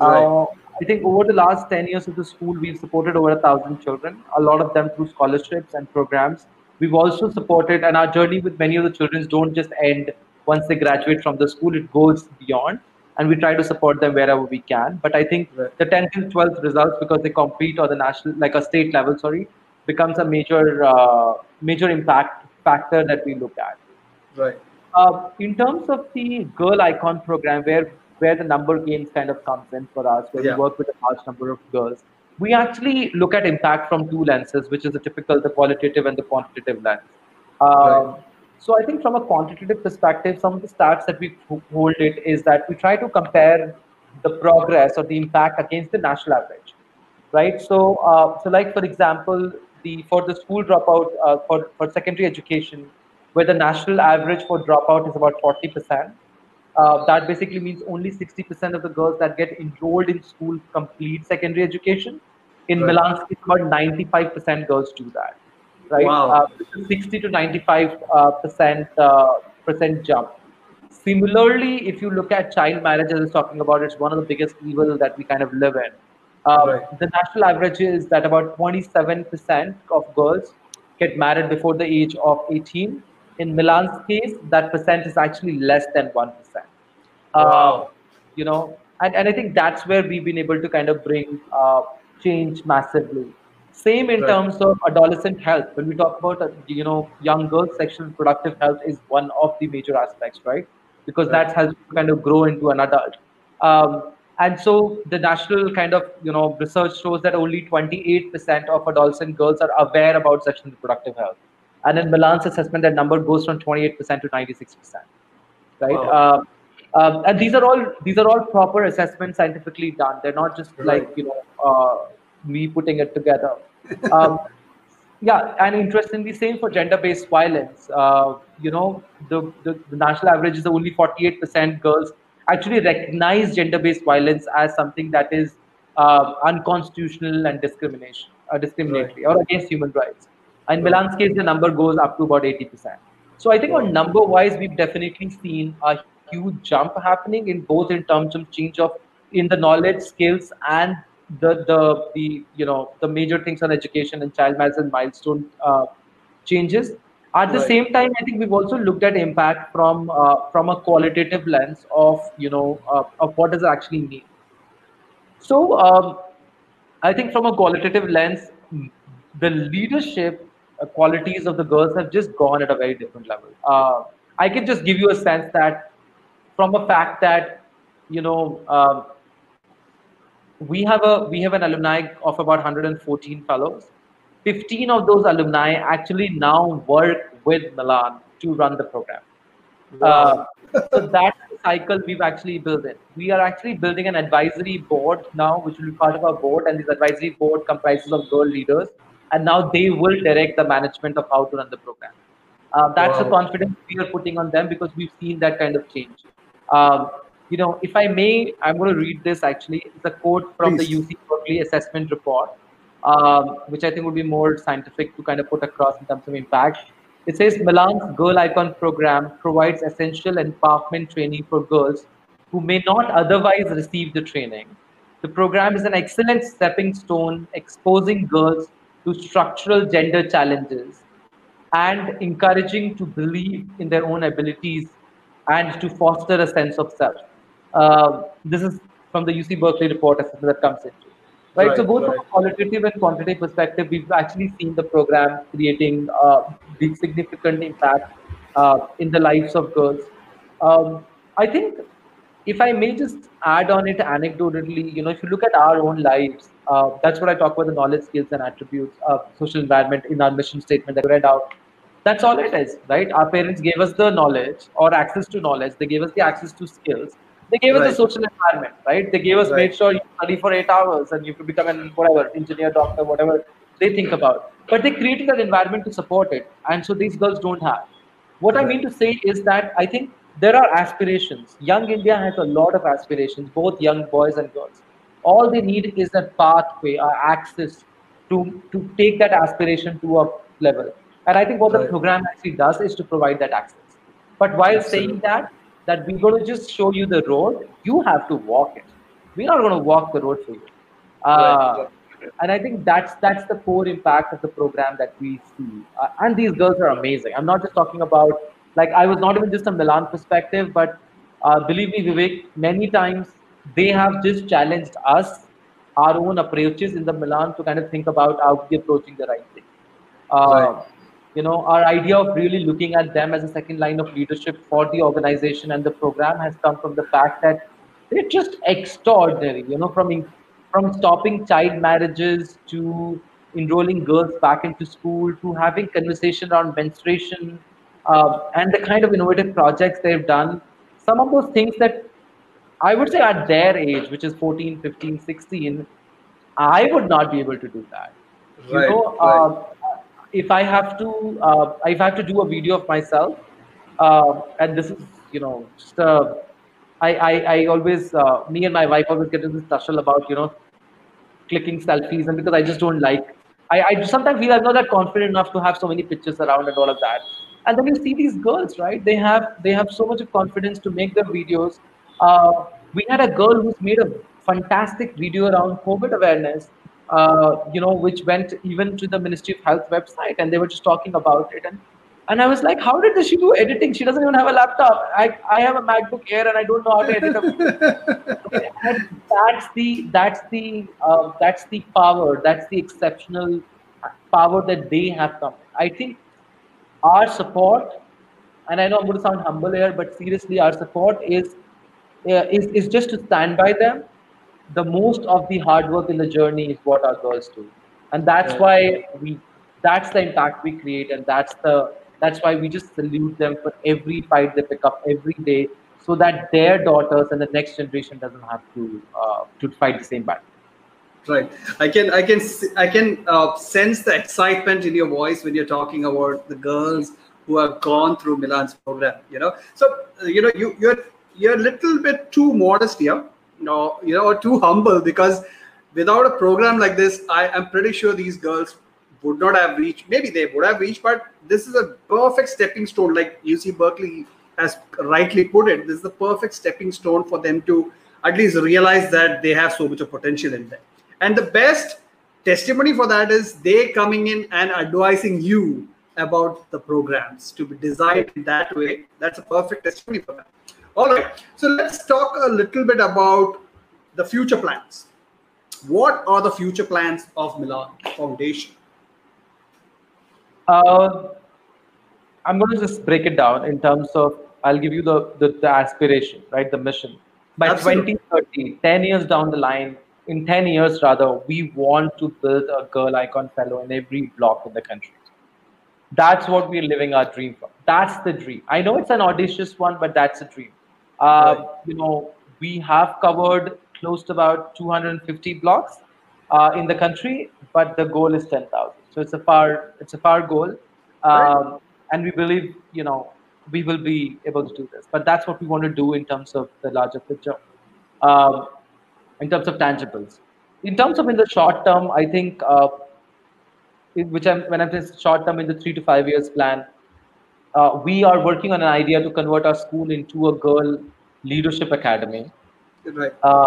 Right. Uh, I think over the last 10 years of the school, we've supported over a thousand children, a lot of them through scholarships and programs. We've also supported, and our journey with many of the children don't just end once they graduate from the school, it goes beyond and we try to support them wherever we can. But I think right. the 10th and 12th results, because they compete or the national, like a state level, sorry, becomes a major, uh, major impact factor that we look at. Right. Uh, in terms of the Girl Icon program, where where the number games kind of comes in for us, where yeah. we work with a large number of girls, we actually look at impact from two lenses, which is the typical, the qualitative and the quantitative lens. Um, right so I think from a quantitative perspective, some of the stats that we hold it is that we try to compare the progress or the impact against the national average, right? So, uh, so like for example, the for the school dropout uh, for for secondary education, where the national average for dropout is about forty percent. Uh, that basically means only 60% of the girls that get enrolled in school complete secondary education. In right. Milan's case, about 95% girls do that right? Wow. Uh, 60 to 95 uh, percent uh, percent jump. Similarly, if you look at child marriage, as I was talking about, it's one of the biggest evils that we kind of live in. Um, right. The national average is that about 27% of girls get married before the age of 18. In Milan's case, that percent is actually less than 1%. Wow. you know, and, and I think that's where we've been able to kind of bring uh, change massively. Same in right. terms of adolescent health. When we talk about, uh, you know, young girls' sexual reproductive health is one of the major aspects, right? Because right. that helps kind of grow into an adult. Um, and so the national kind of, you know, research shows that only 28% of adolescent girls are aware about sexual reproductive health. And in Milan's assessment, that number goes from 28% to 96%, right? Wow. Uh, um, and these are all these are all proper assessments scientifically done. They're not just right. like you know uh, me putting it together. Um, [LAUGHS] yeah, and interestingly, same for gender-based violence. Uh, you know, the, the, the, national average is only 48% girls actually recognize gender-based violence as something that is uh, unconstitutional and discrimination, uh, discriminatory, right. or against human rights. In right. Milan's case, the number goes up to about 80%. So I think on number-wise, we've definitely seen a huge jump happening in both in terms of change of in the knowledge, skills, and the the the you know the major things on education and child marriage and milestone uh, changes. At the right. same time, I think we've also looked at impact from uh, from a qualitative lens of you know uh, of what does it actually mean. So um, I think from a qualitative lens, the leadership uh, qualities of the girls have just gone at a very different level. Uh, I can just give you a sense that from a fact that you know um, we have a we have an alumni of about 114 fellows. 15 of those alumni actually now work with milan to run the program. Wow. uh, so that cycle we've actually built in. We are actually building an advisory board now which will be part of our board and this advisory board comprises of girl leaders and now they will direct the management of how to run the program. Uh, that's wow. the confidence we are putting on them because we've seen that kind of change um, you know, if I may, I'm going to read this actually. It's a quote from Please. the UC Berkeley assessment report, um, which I think would be more scientific to kind of put across in terms of impact. It says Milan's Girl Icon program provides essential empowerment training for girls who may not otherwise receive the training. The program is an excellent stepping stone exposing girls to structural gender challenges and encouraging to believe in their own abilities and to foster a sense of self. Uh, this is from the UC Berkeley report that comes into. Right? right so both right. from a qualitative and quantitative perspective, we've actually seen the program creating uh, big significant impact uh, in the lives of girls. Um, I think if I may just add on it anecdotally, you know, if you look at our own lives, uh, that's what I talk about the knowledge, skills, and attributes of social environment in our mission statement that we read out. That's all it is, right? Our parents gave us the knowledge or access to knowledge. They gave us the access to skills. They gave us Right. the social environment, right? They gave us Right. made sure you study for eight hours and you could become an whatever engineer, doctor, whatever they think about. But they created that environment to support it, and so these girls don't have. What I mean to say is that I think there are aspirations. Young India has a lot of aspirations, both young boys and girls. All they need is a pathway or access to, to take that aspiration to a level. And I think what the program actually does is to provide that access. But while Absolutely. saying that, that we're going to just show you the road, you have to walk it. We're not going to walk the road for you. Uh, and I think that's that's the core impact of the program that we see. Uh, and these girls are amazing. I'm not just talking about like I was not even just a Milan perspective, but uh, believe me, Vivek, many times they have just challenged us, our own approaches in the Milan, to kind of think about how we approaching the right thing. Uh, Right. You know, our idea of really looking at them as a second line of leadership for the organization and the program has come from the fact that they're just extraordinary. You know, from in- from stopping child marriages to enrolling girls back into school to having conversation around menstruation uh, and the kind of innovative projects they've done. Some of those things that I would say at their age, which is 14, 15, 16, I would not be able to do that. You Right, know, right. uh, if I have to, uh, if I have to do a video of myself, uh, and this is, you know, just uh, I, I, I always, uh, me and my wife always get into this tussle about, you know, clicking selfies, and because I just don't like, I, I sometimes feel I'm not that confident enough to have so many pictures around and all of that. And then you see these girls, right? They have they have so much of confidence to make their videos. Uh, we had a girl who's made a fantastic video around COVID awareness, uh, you know, which went even to the Ministry of Health website, and they were just talking about it. And and I was like, how did she do editing? She doesn't even have a laptop. I, I have a MacBook Air, and I don't know how to edit a [LAUGHS] and that's the that's the uh, that's the power that's the exceptional power that they have come i think our support and i know i'm going to sound humble here but seriously our support is uh, is, is just to stand by them the most of the hard work in the journey is what our girls do and that's why we that's the impact we create and that's the that's why we just salute them for every fight they pick up every day so that their daughters and the next generation doesn't have to uh, to fight the same battle Right. I can I can i can uh, sense the excitement in your voice when you're talking about the girls who have gone through Milan's program. You know, so you know you you're you're a little bit too modest here. No, you know, or too humble because without a program like this, I am pretty sure these girls would not have reached. Maybe they would have reached, but this is a perfect stepping stone. Like UC Berkeley has rightly put it, this is the perfect stepping stone for them to at least realize that they have so much of potential in them. And the best testimony for that is they coming in and advising you about the programs to be designed in that way. That's a perfect testimony for that. All right. So let's talk a little bit about the future plans. What are the future plans of Milan Foundation? uh, i'm going to just break it down in terms of i'll give you the the, the aspiration right the mission by Absolutely. 2030 10 years down the line in 10 years rather we want to build a girl icon fellow in every block in the country that's what we're living our dream for that's the dream i know it's an audacious one but that's a dream uh, Right. you know we have covered close to about 250 blocks uh, in the country but the goal is 10000 so it's a far it's a far goal. Um, and we believe you know we will be able to do this. But that's what we want to do in terms of the larger picture. Um, in terms of tangibles. In terms of in the short term i think uh, which I'm when I'm saying short term in the three to five years plan, uh, we are working on an idea to convert our school into a girl leadership academy, Right. uh,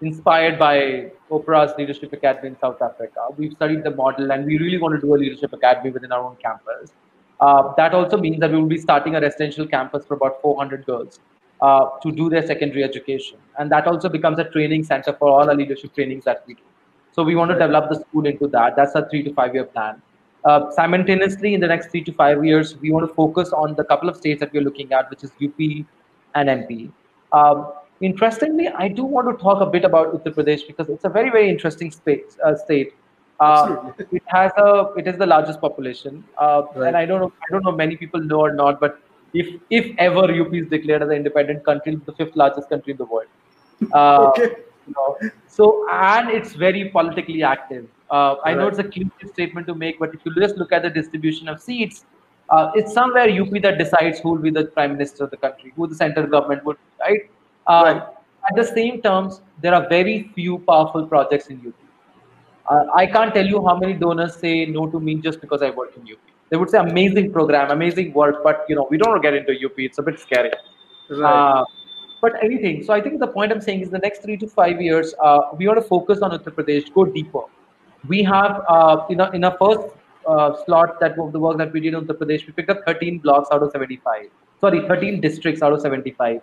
inspired by Oprah's Leadership Academy in South Africa. We've studied the model, and we really want to do a leadership academy within our own campus. Uh, that also means that we will be starting a residential campus for about 400 girls uh, to do their secondary education, and that also becomes a training center for all our leadership trainings that we do. So we want to develop the school into that. That's a three to five year plan. Uh, simultaneously, in the next three to five years, we want to focus on the couple of states that we're looking at, which is UP and MP. Um, interestingly, I do want to talk a bit about Uttar Pradesh because it's a very, very interesting space, uh, state. Uh, it has a, it is the largest population, uh, right. and I don't know, I don't know many people know or not, but if if ever UP is declared as an independent country, the fifth largest country in the world. Uh, okay. You know, so and it's very politically active. Uh, I know it's a cliche statement to make, but if you just look at the distribution of seats, uh, it's somewhere UP that decides who will be the prime minister of the country, who the central government would, right? Uh, right. At the same terms, there are very few powerful projects in UP. Uh, I can't tell you how many donors say no to me just because I work in UP. They would say amazing program, amazing work, but you know we don't want to get into UP. It's a bit scary. Right. Uh, but anything. So I think the point I'm saying is the next three to five years, uh, we want to focus on Uttar Pradesh, go deeper. We have uh, in, a, in first uh, slot that the work that we did in Uttar Pradesh, we picked up 13 blocks out of 75. Sorry, 13 districts out of 75,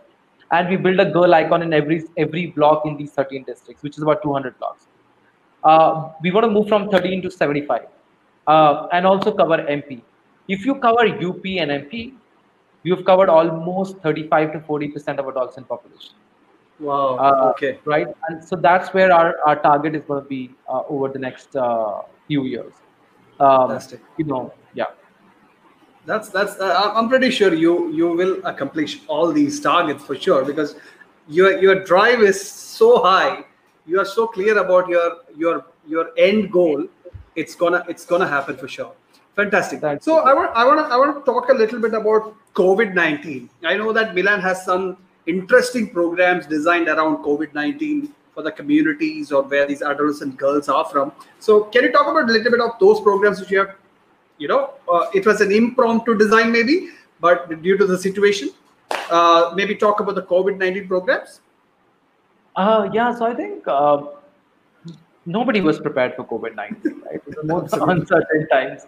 and we build a girl icon in every every block in these 13 districts, which is about 200 blocks. Uh, we want to move from 13 to 75, uh, and also cover MP. If you cover UP and MP, you've covered almost 35 to 40 percent of adolescent population. Wow. Uh, okay. Right, and so that's where our, our target is going to be uh, over the next uh, few years. Um, Fantastic. You know, yeah. That's that's. Uh, I'm pretty sure you you will accomplish all these targets for sure because your your drive is so high. You are so clear about your your your end goal. It's gonna it's gonna happen for sure. Fantastic. So I want I want to I want to talk a little bit about COVID nineteen. I know that Milan has some interesting programs designed around COVID nineteen for the communities or where these adolescent girls are from. So can you talk about a little bit of those programs which you have? You know, uh, it was an impromptu design maybe, but due to the situation, uh, maybe talk about the COVID nineteen programs. Uh, yeah, so I think uh, nobody was prepared for COVID nineteen. Right, it was most [LAUGHS] uncertain times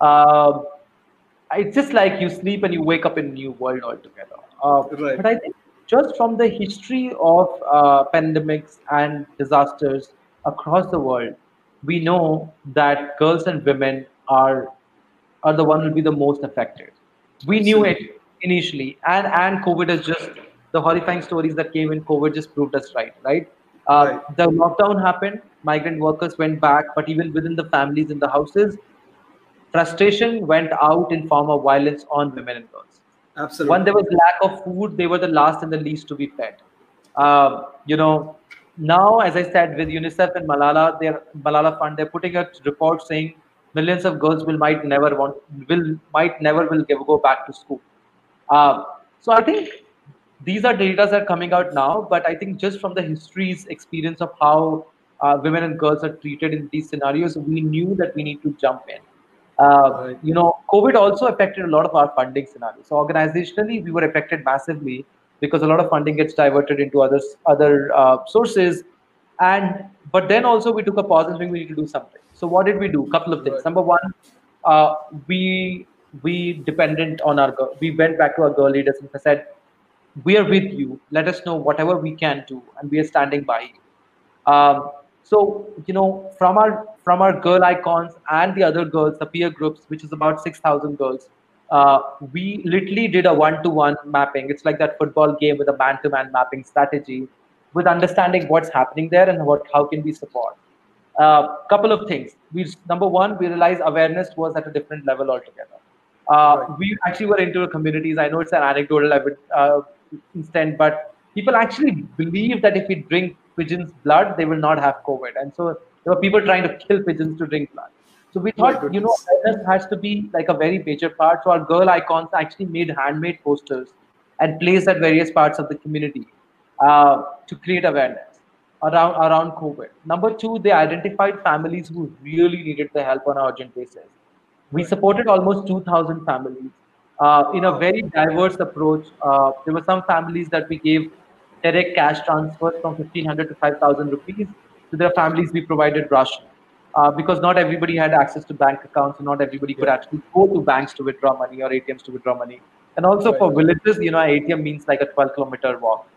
uh, it's just like you sleep and you wake up in a new world altogether. Uh, right. But I think just from the history of uh, pandemics and disasters across the world, we know that girls and women are are the one who will be the most affected. We knew it initially, and and COVID is just the horrifying stories that came in COVID just proved us right. Right. Uh, right. The lockdown happened. Migrant workers went back, but even within the families in the houses, frustration went out in form of violence on women and girls. Absolutely. When there was lack of food, they were the last and the least to be fed. Uh, you know, now, as I said, with UNICEF and Malala, their Malala Fund, they're putting a report saying millions of girls will might never want will might never will give, go back to school. Uh, so I think these are data that are coming out now, but I think just from the history's experience of how uh, women and girls are treated in these scenarios, we knew that we need to jump in. Uh, you know, COVID also affected a lot of our funding scenarios. So organizationally, we were affected massively because a lot of funding gets diverted into other other uh, sources. And but then also we took a pause and we need to do something. So what did we do? A couple of things. Number one, uh, we we dependent on our we went back to our girl leaders and said, we are with you. Let us know whatever we can do, and we are standing by you. Um, so you know, from our from our girl icons and the other girls, the peer groups, which is about six thousand girls, uh, we literally did a one-to-one mapping. It's like that football game with a man-to-man mapping strategy, with understanding what's happening there and what how can we support. A uh, couple of things. We number one, we realized awareness was at a different level altogether. Uh, right. We actually were into communities. I know it's an anecdotal uh, instant, but people actually believe that if we drink pigeons' blood, they will not have COVID. And so there were people trying to kill pigeons to drink blood. So we thought, you know, awareness has to be like a very major part. So our girl icons actually made handmade posters and placed at various parts of the community uh, to create awareness around around COVID. Number two, they identified families who really needed the help on an urgent basis. We supported almost 2,000 families uh, in a very diverse approach. Uh, there were some families that we gave direct cash transfers from 1500 to 5000 rupees to their families we provided ration uh, because not everybody had access to bank accounts and not everybody could actually go to banks to withdraw money or atms to withdraw money and also right. for villages you know atm means like a 12 kilometer walk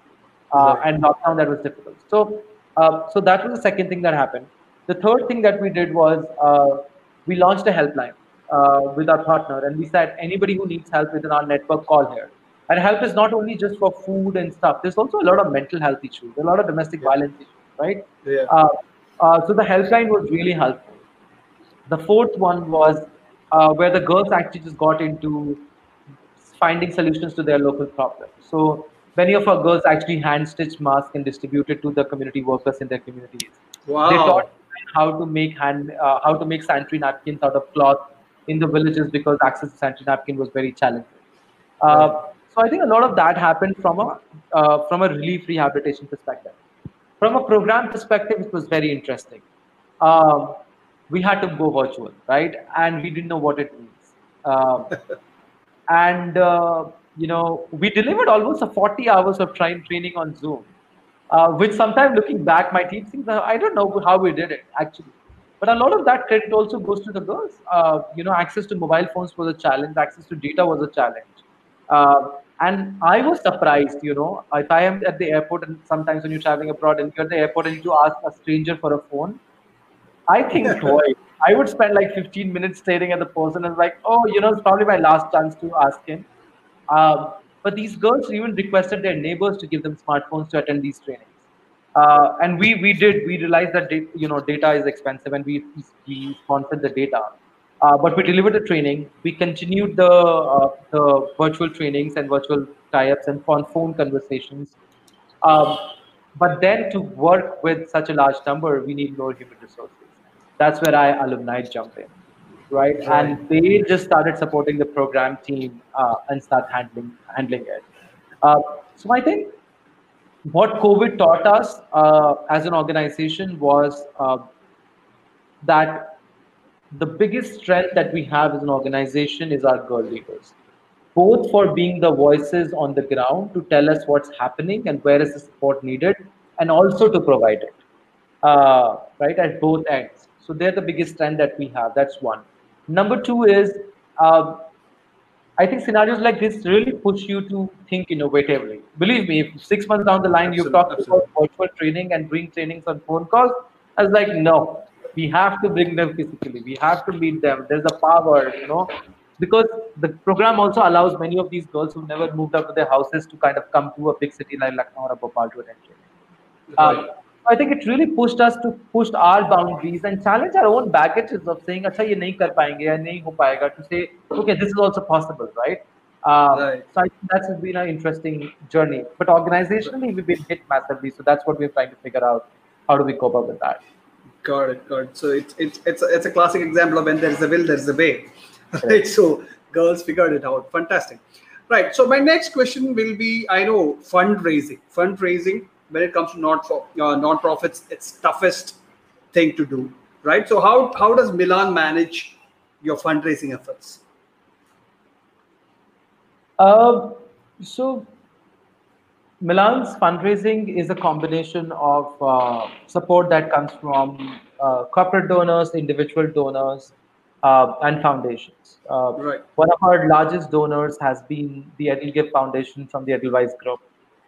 uh, right. and lockdown that was difficult so uh, so that was the second thing that happened the third thing that we did was uh, we launched a helpline uh, with our partner, and we said anybody who needs help within our network, call here. And help is not only just for food and stuff. There's also a lot of mental health issues, a lot of domestic violence issues, right? Yeah. Uh, uh, so the helpline was really helpful. The fourth one was uh, where the girls actually just got into finding solutions to their local problems. So many of our girls actually hand stitched masks and distributed to the community workers in their communities. Wow. They taught how to make hand, uh, how to make sanitary napkins out of cloth in the villages because access to sanitary napkin was very challenging. Uh, so I think a lot of that happened from a uh, from a relief rehabilitation perspective. From a program perspective, it was very interesting. Um, we had to go virtual, right? And we didn't know what it means. Um, [LAUGHS] and uh, you know, we delivered almost a 40 hours of train training on Zoom, uh, which sometimes looking back, my team thinks I don't know how we did it actually. But a lot of that credit also goes to the girls. Uh, you know, access to mobile phones was a challenge. Access to data was a challenge. Uh, and I was surprised, you know, if I am at the airport and sometimes when you're traveling abroad and you're at the airport and you ask a stranger for a phone, I think twice. I would spend like 15 minutes staring at the person and like, oh, you know, it's probably my last chance to ask him. Um, but these girls even requested their neighbors to give them smartphones to attend these trainings. Uh, and we we did we realized that you know data is expensive and we we sponsored the data. Uh, but we delivered the training. We continued the uh, the virtual trainings and virtual tie-ups and on phone conversations. Um, but then to work with such a large number, we need more human resources. That's where I alumni jump in, right? right. And they just started supporting the program team uh, and start handling handling it. Uh, so I think what COVID taught us uh, as an organization was uh, that the biggest strength that we have as an organization is our girl leaders, both for being the voices on the ground to tell us what's happening and where is the support needed, and also to provide it, uh, right, at both ends. So they're the biggest strength that we have. That's one. Number two is, uh, I think scenarios like this really push you to think innovatively. Believe me, if six months down the line you talk about virtual training and doing trainings on phone calls, I was like, no, we have to bring them physically we have to meet them there's a power you know because the program also allows many of these girls who never moved out of their houses to kind of come to a big city like Lucknow or Bhopal to attend. Um, I think it really pushed us to push our boundaries and challenge our own baggages of saying, "Acha, ye nahi kar payenge, ya nahi ho payega." To say, "Okay, this is also possible," right? Um, right. So I think that's been an interesting journey. But organizationally, we've been hit massively. So that's what we're trying to figure out. How do we cope up with that? Got it, got it. So it's it's it's a, it's a classic example of when there is a will, there is a way. Right. So girls figured it out. Fantastic. Right. So my next question will be: I know fundraising. Fundraising when it comes to not for uh, non-profits, it's toughest thing to do. Right. So how how does Milan manage your fundraising efforts? Um. So Milan's fundraising is a combination of uh, support that comes from uh, corporate donors, individual donors, uh, and foundations. Uh, right. One of our largest donors has been the Edelgive Foundation from the Edelweiss Group,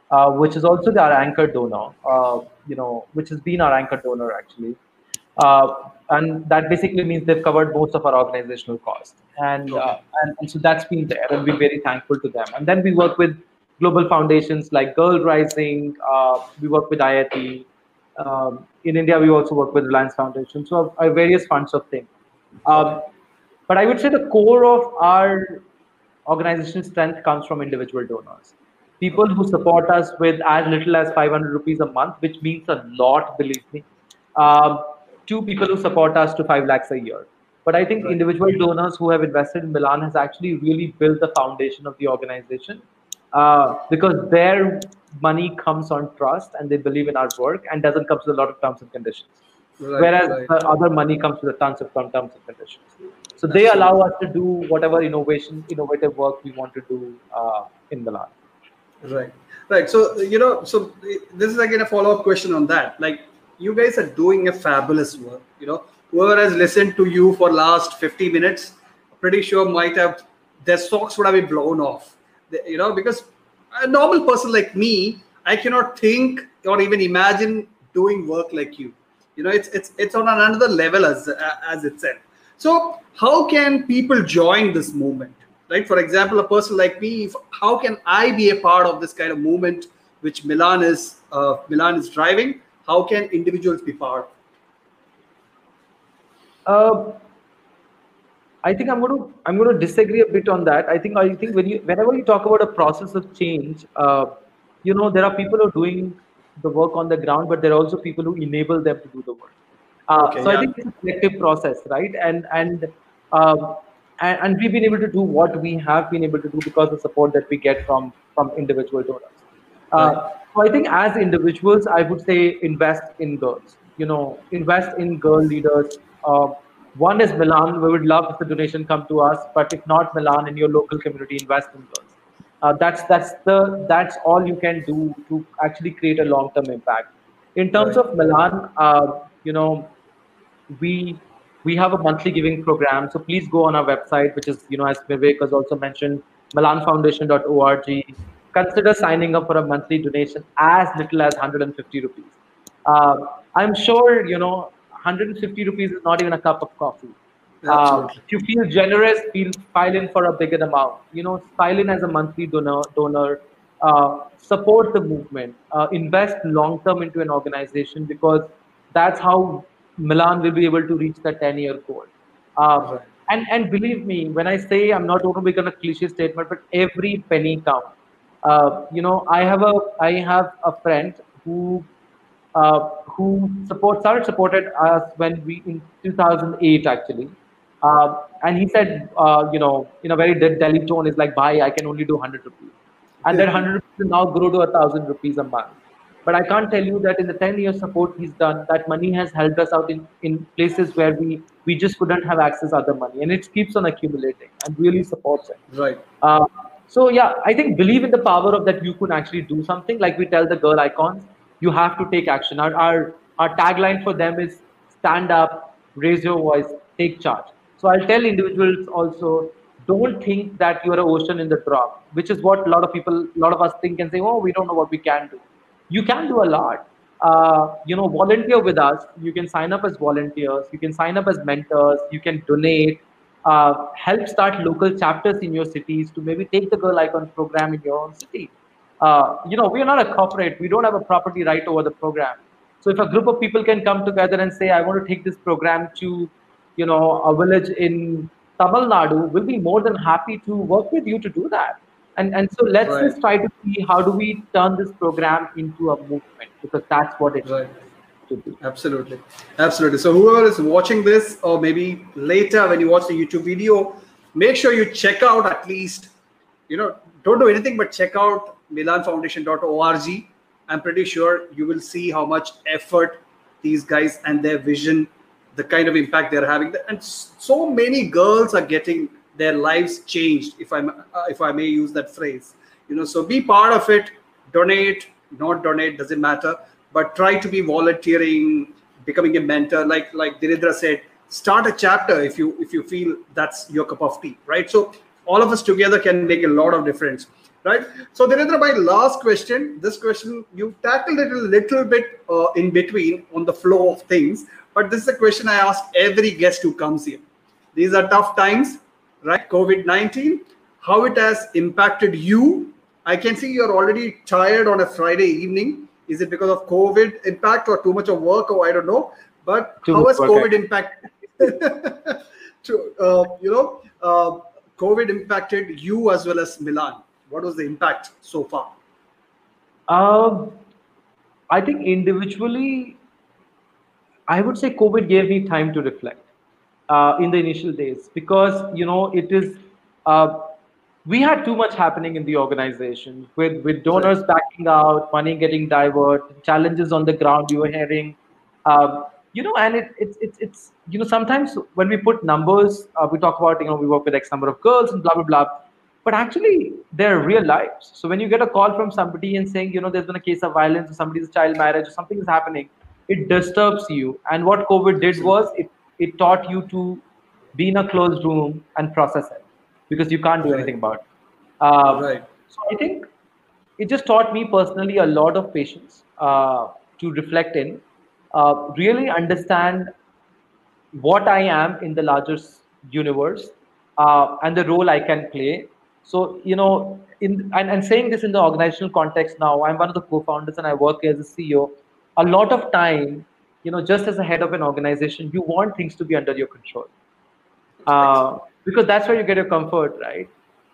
uh, which is also our anchor donor. Uh, you know, which has been our anchor donor actually, and that basically means they've covered most of our organizational costs, and, okay. and and so that's been there, and we're very thankful to them. And then we work with global foundations like Girl Rising. Uh, we work with IIT. Um, in India, we also work with Reliance Foundation. So, our various funds of things. Um, but I would say the core of our organizational strength comes from individual donors. People who support us with as little as 500 rupees a month, which means a lot, believe me. Um, to people who support us to 5 lakhs a year. But I think individual donors who have invested in Milan has actually really built the foundation of the organization uh, because their money comes on trust and they believe in our work and doesn't come with a lot of terms and conditions. Right, Whereas right. the other money comes with a tons of terms and conditions. So they allow us to do whatever innovation, innovative work we want to do uh, in Milan. Right, right. So you know, so this is again a follow-up question on that. Like you guys are doing a fabulous work. You know, whoever has listened to you for last 50 minutes, pretty sure might have their socks would have been blown off you know because a normal person like me i cannot think or even imagine doing work like you you know it's it's it's on another level as as itself So, how can people join this movement? Right. For example, a person like me, if, how can I be a part of this kind of movement which Milan is uh, Milan is driving? How can individuals be part? Uh, I think I'm going to I'm going to disagree a bit on that. I think I think when you whenever you talk about a process of change, uh, you know there are people who are doing the work on the ground, but there are also people who enable them to do the work. Uh, okay, so yeah. I think it's a collective process, right? And and, um, and and we've been able to do what we have been able to do because of the support that we get from from individual donors. Uh. So I think as individuals, I would say invest in girls. You know, invest in girl leaders. Uh, one is Milan. We would love if the donation come to us, but if not Milan in your local community, invest in girls. Uh, that's that's the that's all you can do to actually create a long-term impact. In terms right. of Milan, uh, you know, we we have a monthly giving program. So please go on our website, which is you know as Vivek has also mentioned, milanfoundation.org. Consider signing up for a monthly donation as little as 150 rupees. Uh, I'm sure you know 150 rupees is not even a cup of coffee. Uh, if you feel generous, feel file in for a bigger amount. You know, file in as a monthly donor. Donor, uh, support the movement. Uh, invest long term into an organization because that's how Milan will be able to reach the 10 year goal. Uh, and and believe me, when I say I'm not going to make a cliche statement, but every penny counts. Uh, you know, I have a I have a friend who uh, who support, started supported us when we in 2008 actually. Uh, and he said, uh, you know, in a very dead Delhi tone, is like, "Bye, I can only do 100 rupees," and that 100 rupees now grow to a thousand rupees a month. But I can't tell you that in the 10 years support he's done, that money has helped us out in, in places where we we just couldn't have access to other money, and it keeps on accumulating and really supports it. Right. Uh, so yeah, I think believe in the power of that you could actually do something. Like we tell the girl icons, you have to take action. Our, our, our tagline for them is stand up, raise your voice, take charge. So I'll tell individuals also, don't think that you're an ocean in the drop, which is what a lot of people, a lot of us think and say, oh, we don't know what we can do. You can do a lot. Uh, you know, volunteer with us. You can sign up as volunteers. You can sign up as mentors. You can donate. Uh, help start local chapters in your cities to maybe take the Girl Icon program in your own city uh, you know, we are not a corporate. We don't have a property right over the program. So if a group of people can come together and say, I want to take this program to, you know, a village in Tamil Nadu, we'll be more than happy to work with you to do that. And and so let's right. just try to see how do we turn this program into a movement because that's what it right. Absolutely, absolutely. So whoever is watching this, or maybe later when you watch the YouTube video, make sure you check out at least, you know, don't do anything but check out milanfoundation.org. I'm pretty sure you will see how much effort these guys and their vision, the kind of impact they're having, and so many girls are getting their lives changed. If I'm, uh, if I may use that phrase, you know, so be part of it. Donate, not donate, doesn't matter. But try to be volunteering, becoming a mentor. Like like Dhirendra said, start a chapter if you if you feel that's your cup of tea, right? So all of us together can make a lot of difference right? So Dhirendra, my last question, this question you tackled it a little bit uh, in between on the flow of things, but this is a question I ask every guest who comes here. These are tough times, right? COVID-19, how it has impacted you. I can see you're already tired on a Friday evening. Is it because of COVID impact or too much of work or I don't know? But too how has COVID impacted, [LAUGHS] to, uh, you know, uh, COVID impacted you as well as Milan? What was the impact so far? Um, I think individually, I would say COVID gave me time to reflect uh, in the initial days because you know it is uh, we had too much happening in the organization with with donors backing out, money getting diverted, challenges on the ground you were hearing. Um, you know, and it, it, it, it's, you know, sometimes when we put numbers, uh, we talk about, you know, we work with X number of girls and blah, blah, blah but actually they're real lives so when you get a call from somebody and saying you know there's been a case of violence or somebody's child marriage or something is happening it disturbs you and what covid did was it it taught you to be in a closed room and process it because you can't do right. anything about it uh, right so i think it just taught me personally a lot of patience uh, to reflect in uh, really understand what I am in the larger universe uh, and the role I can play. So, you know, in and, and saying this in the organizational context now, I'm one of the co-founders and I work as a CEO. A lot of time, you know, just as a head of an organization, you want things to be under your control. Uh, because that's where you get your comfort, right?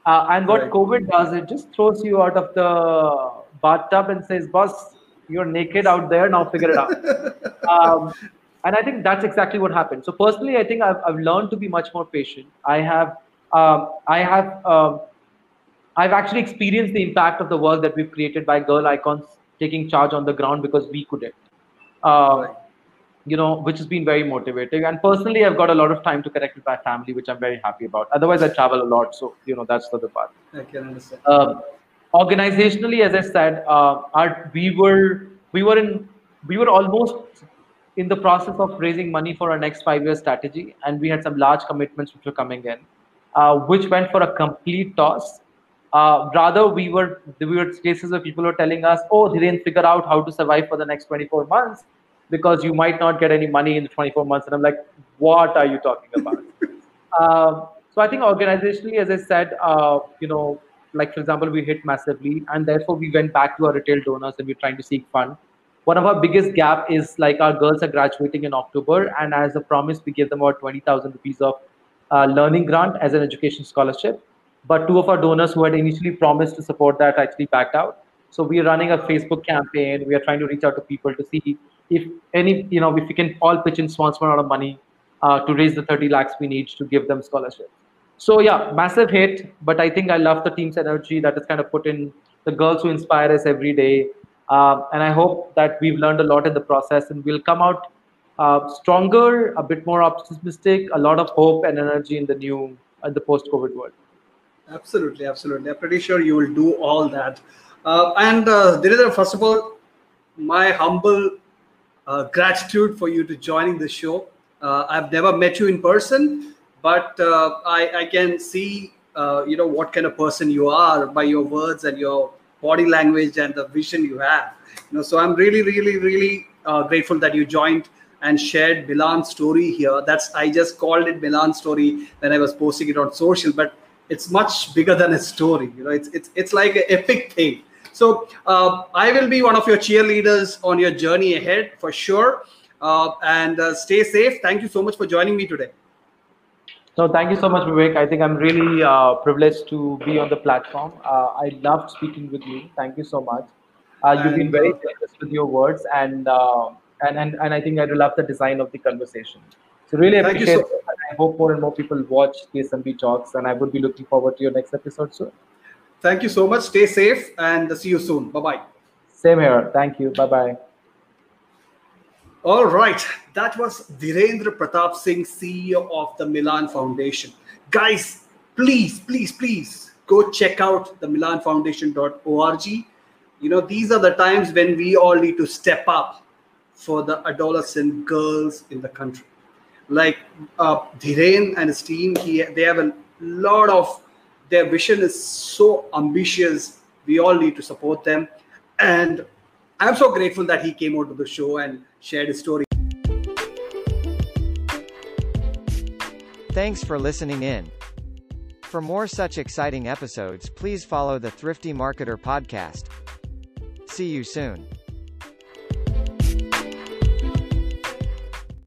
Uh, and what right. COVID does, it just throws you out of the bathtub and says, boss, you're naked out there, now figure it out. [LAUGHS] um, and I think that's exactly what happened. So personally, I think I've, I've learned to be much more patient. I have, um, I have, um, I've actually experienced the impact of the work that we've created by Girl Icons taking charge on the ground because we couldn't. Uh, you know, which has been very motivating. And personally, I've got a lot of time to connect with my family, which I'm very happy about. Otherwise, I travel a lot, so you know that's the other part. I can understand. Um, organizationally, as I said, uh, our, we were we were in we were almost in the process of raising money for our next five year strategy, and we had some large commitments which were coming in, uh, which went for a complete toss. Uh, rather, we were we were cases where people were telling us, "Oh, they didn't figure out how to survive for the next 24 months because you might not get any money in the 24 months." And I'm like, "What are you talking about?" [LAUGHS] um, so I think organizationally, as I said, uh, you know, like for example we hit massively and therefore we went back to our retail donors and we're trying to seek fund one of our biggest gap is like our girls are graduating in october and as a promise we give them about 20000 rupees of uh, learning grant as an education scholarship but two of our donors who had initially promised to support that actually backed out so we are running a facebook campaign we are trying to reach out to people to see if any you know if we can all pitch in small amount of money uh, to raise the 30 lakhs we need to give them scholarships so yeah, massive hit. But I think I love the team's energy that is kind of put in the girls who inspire us every day. Uh, and I hope that we've learned a lot in the process and we'll come out uh, stronger, a bit more optimistic, a lot of hope and energy in the new, in the post-COVID world. Absolutely, absolutely. I'm pretty sure you will do all that. Uh, and uh, first of all, my humble uh, gratitude for you to joining the show. Uh, I've never met you in person, but uh, I, I can see uh, you know what kind of person you are by your words and your body language and the vision you have you know so i'm really really really uh, grateful that you joined and shared milaan's story here that's i just called it milaan's story when i was posting it on social but it's much bigger than a story you know it's it's, it's like an epic thing so uh, i will be one of your cheerleaders on your journey ahead for sure uh, and uh, stay safe thank you so much for joining me today no, thank you so much, Vivek. I think I'm really uh, privileged to be on the platform. Uh, I loved speaking with you. Thank you so much. Uh, you've been very generous with your words, and, uh, and and and I think I love the design of the conversation. So really appreciate so- it. I hope more and more people watch KSMB Talks, and I would be looking forward to your next episode soon. Thank you so much. Stay safe, and see you soon. Bye bye. Same here. Thank you. Bye bye. All right, that was Dhirendra Pratap Singh, CEO of the Milaan Foundation. Guys, please, please, please go check out the milaanfoundation.org. You know, these are the times when we all need to step up for the adolescent girls in the country. Like uh, Dhiren and his team, he, they have a lot of, their vision is so ambitious. We all need to support them. And I'm so grateful that he came out to the show and shared his story. Thanks for listening in. For more such exciting episodes, please follow the Thrifty Marketer podcast. See you soon.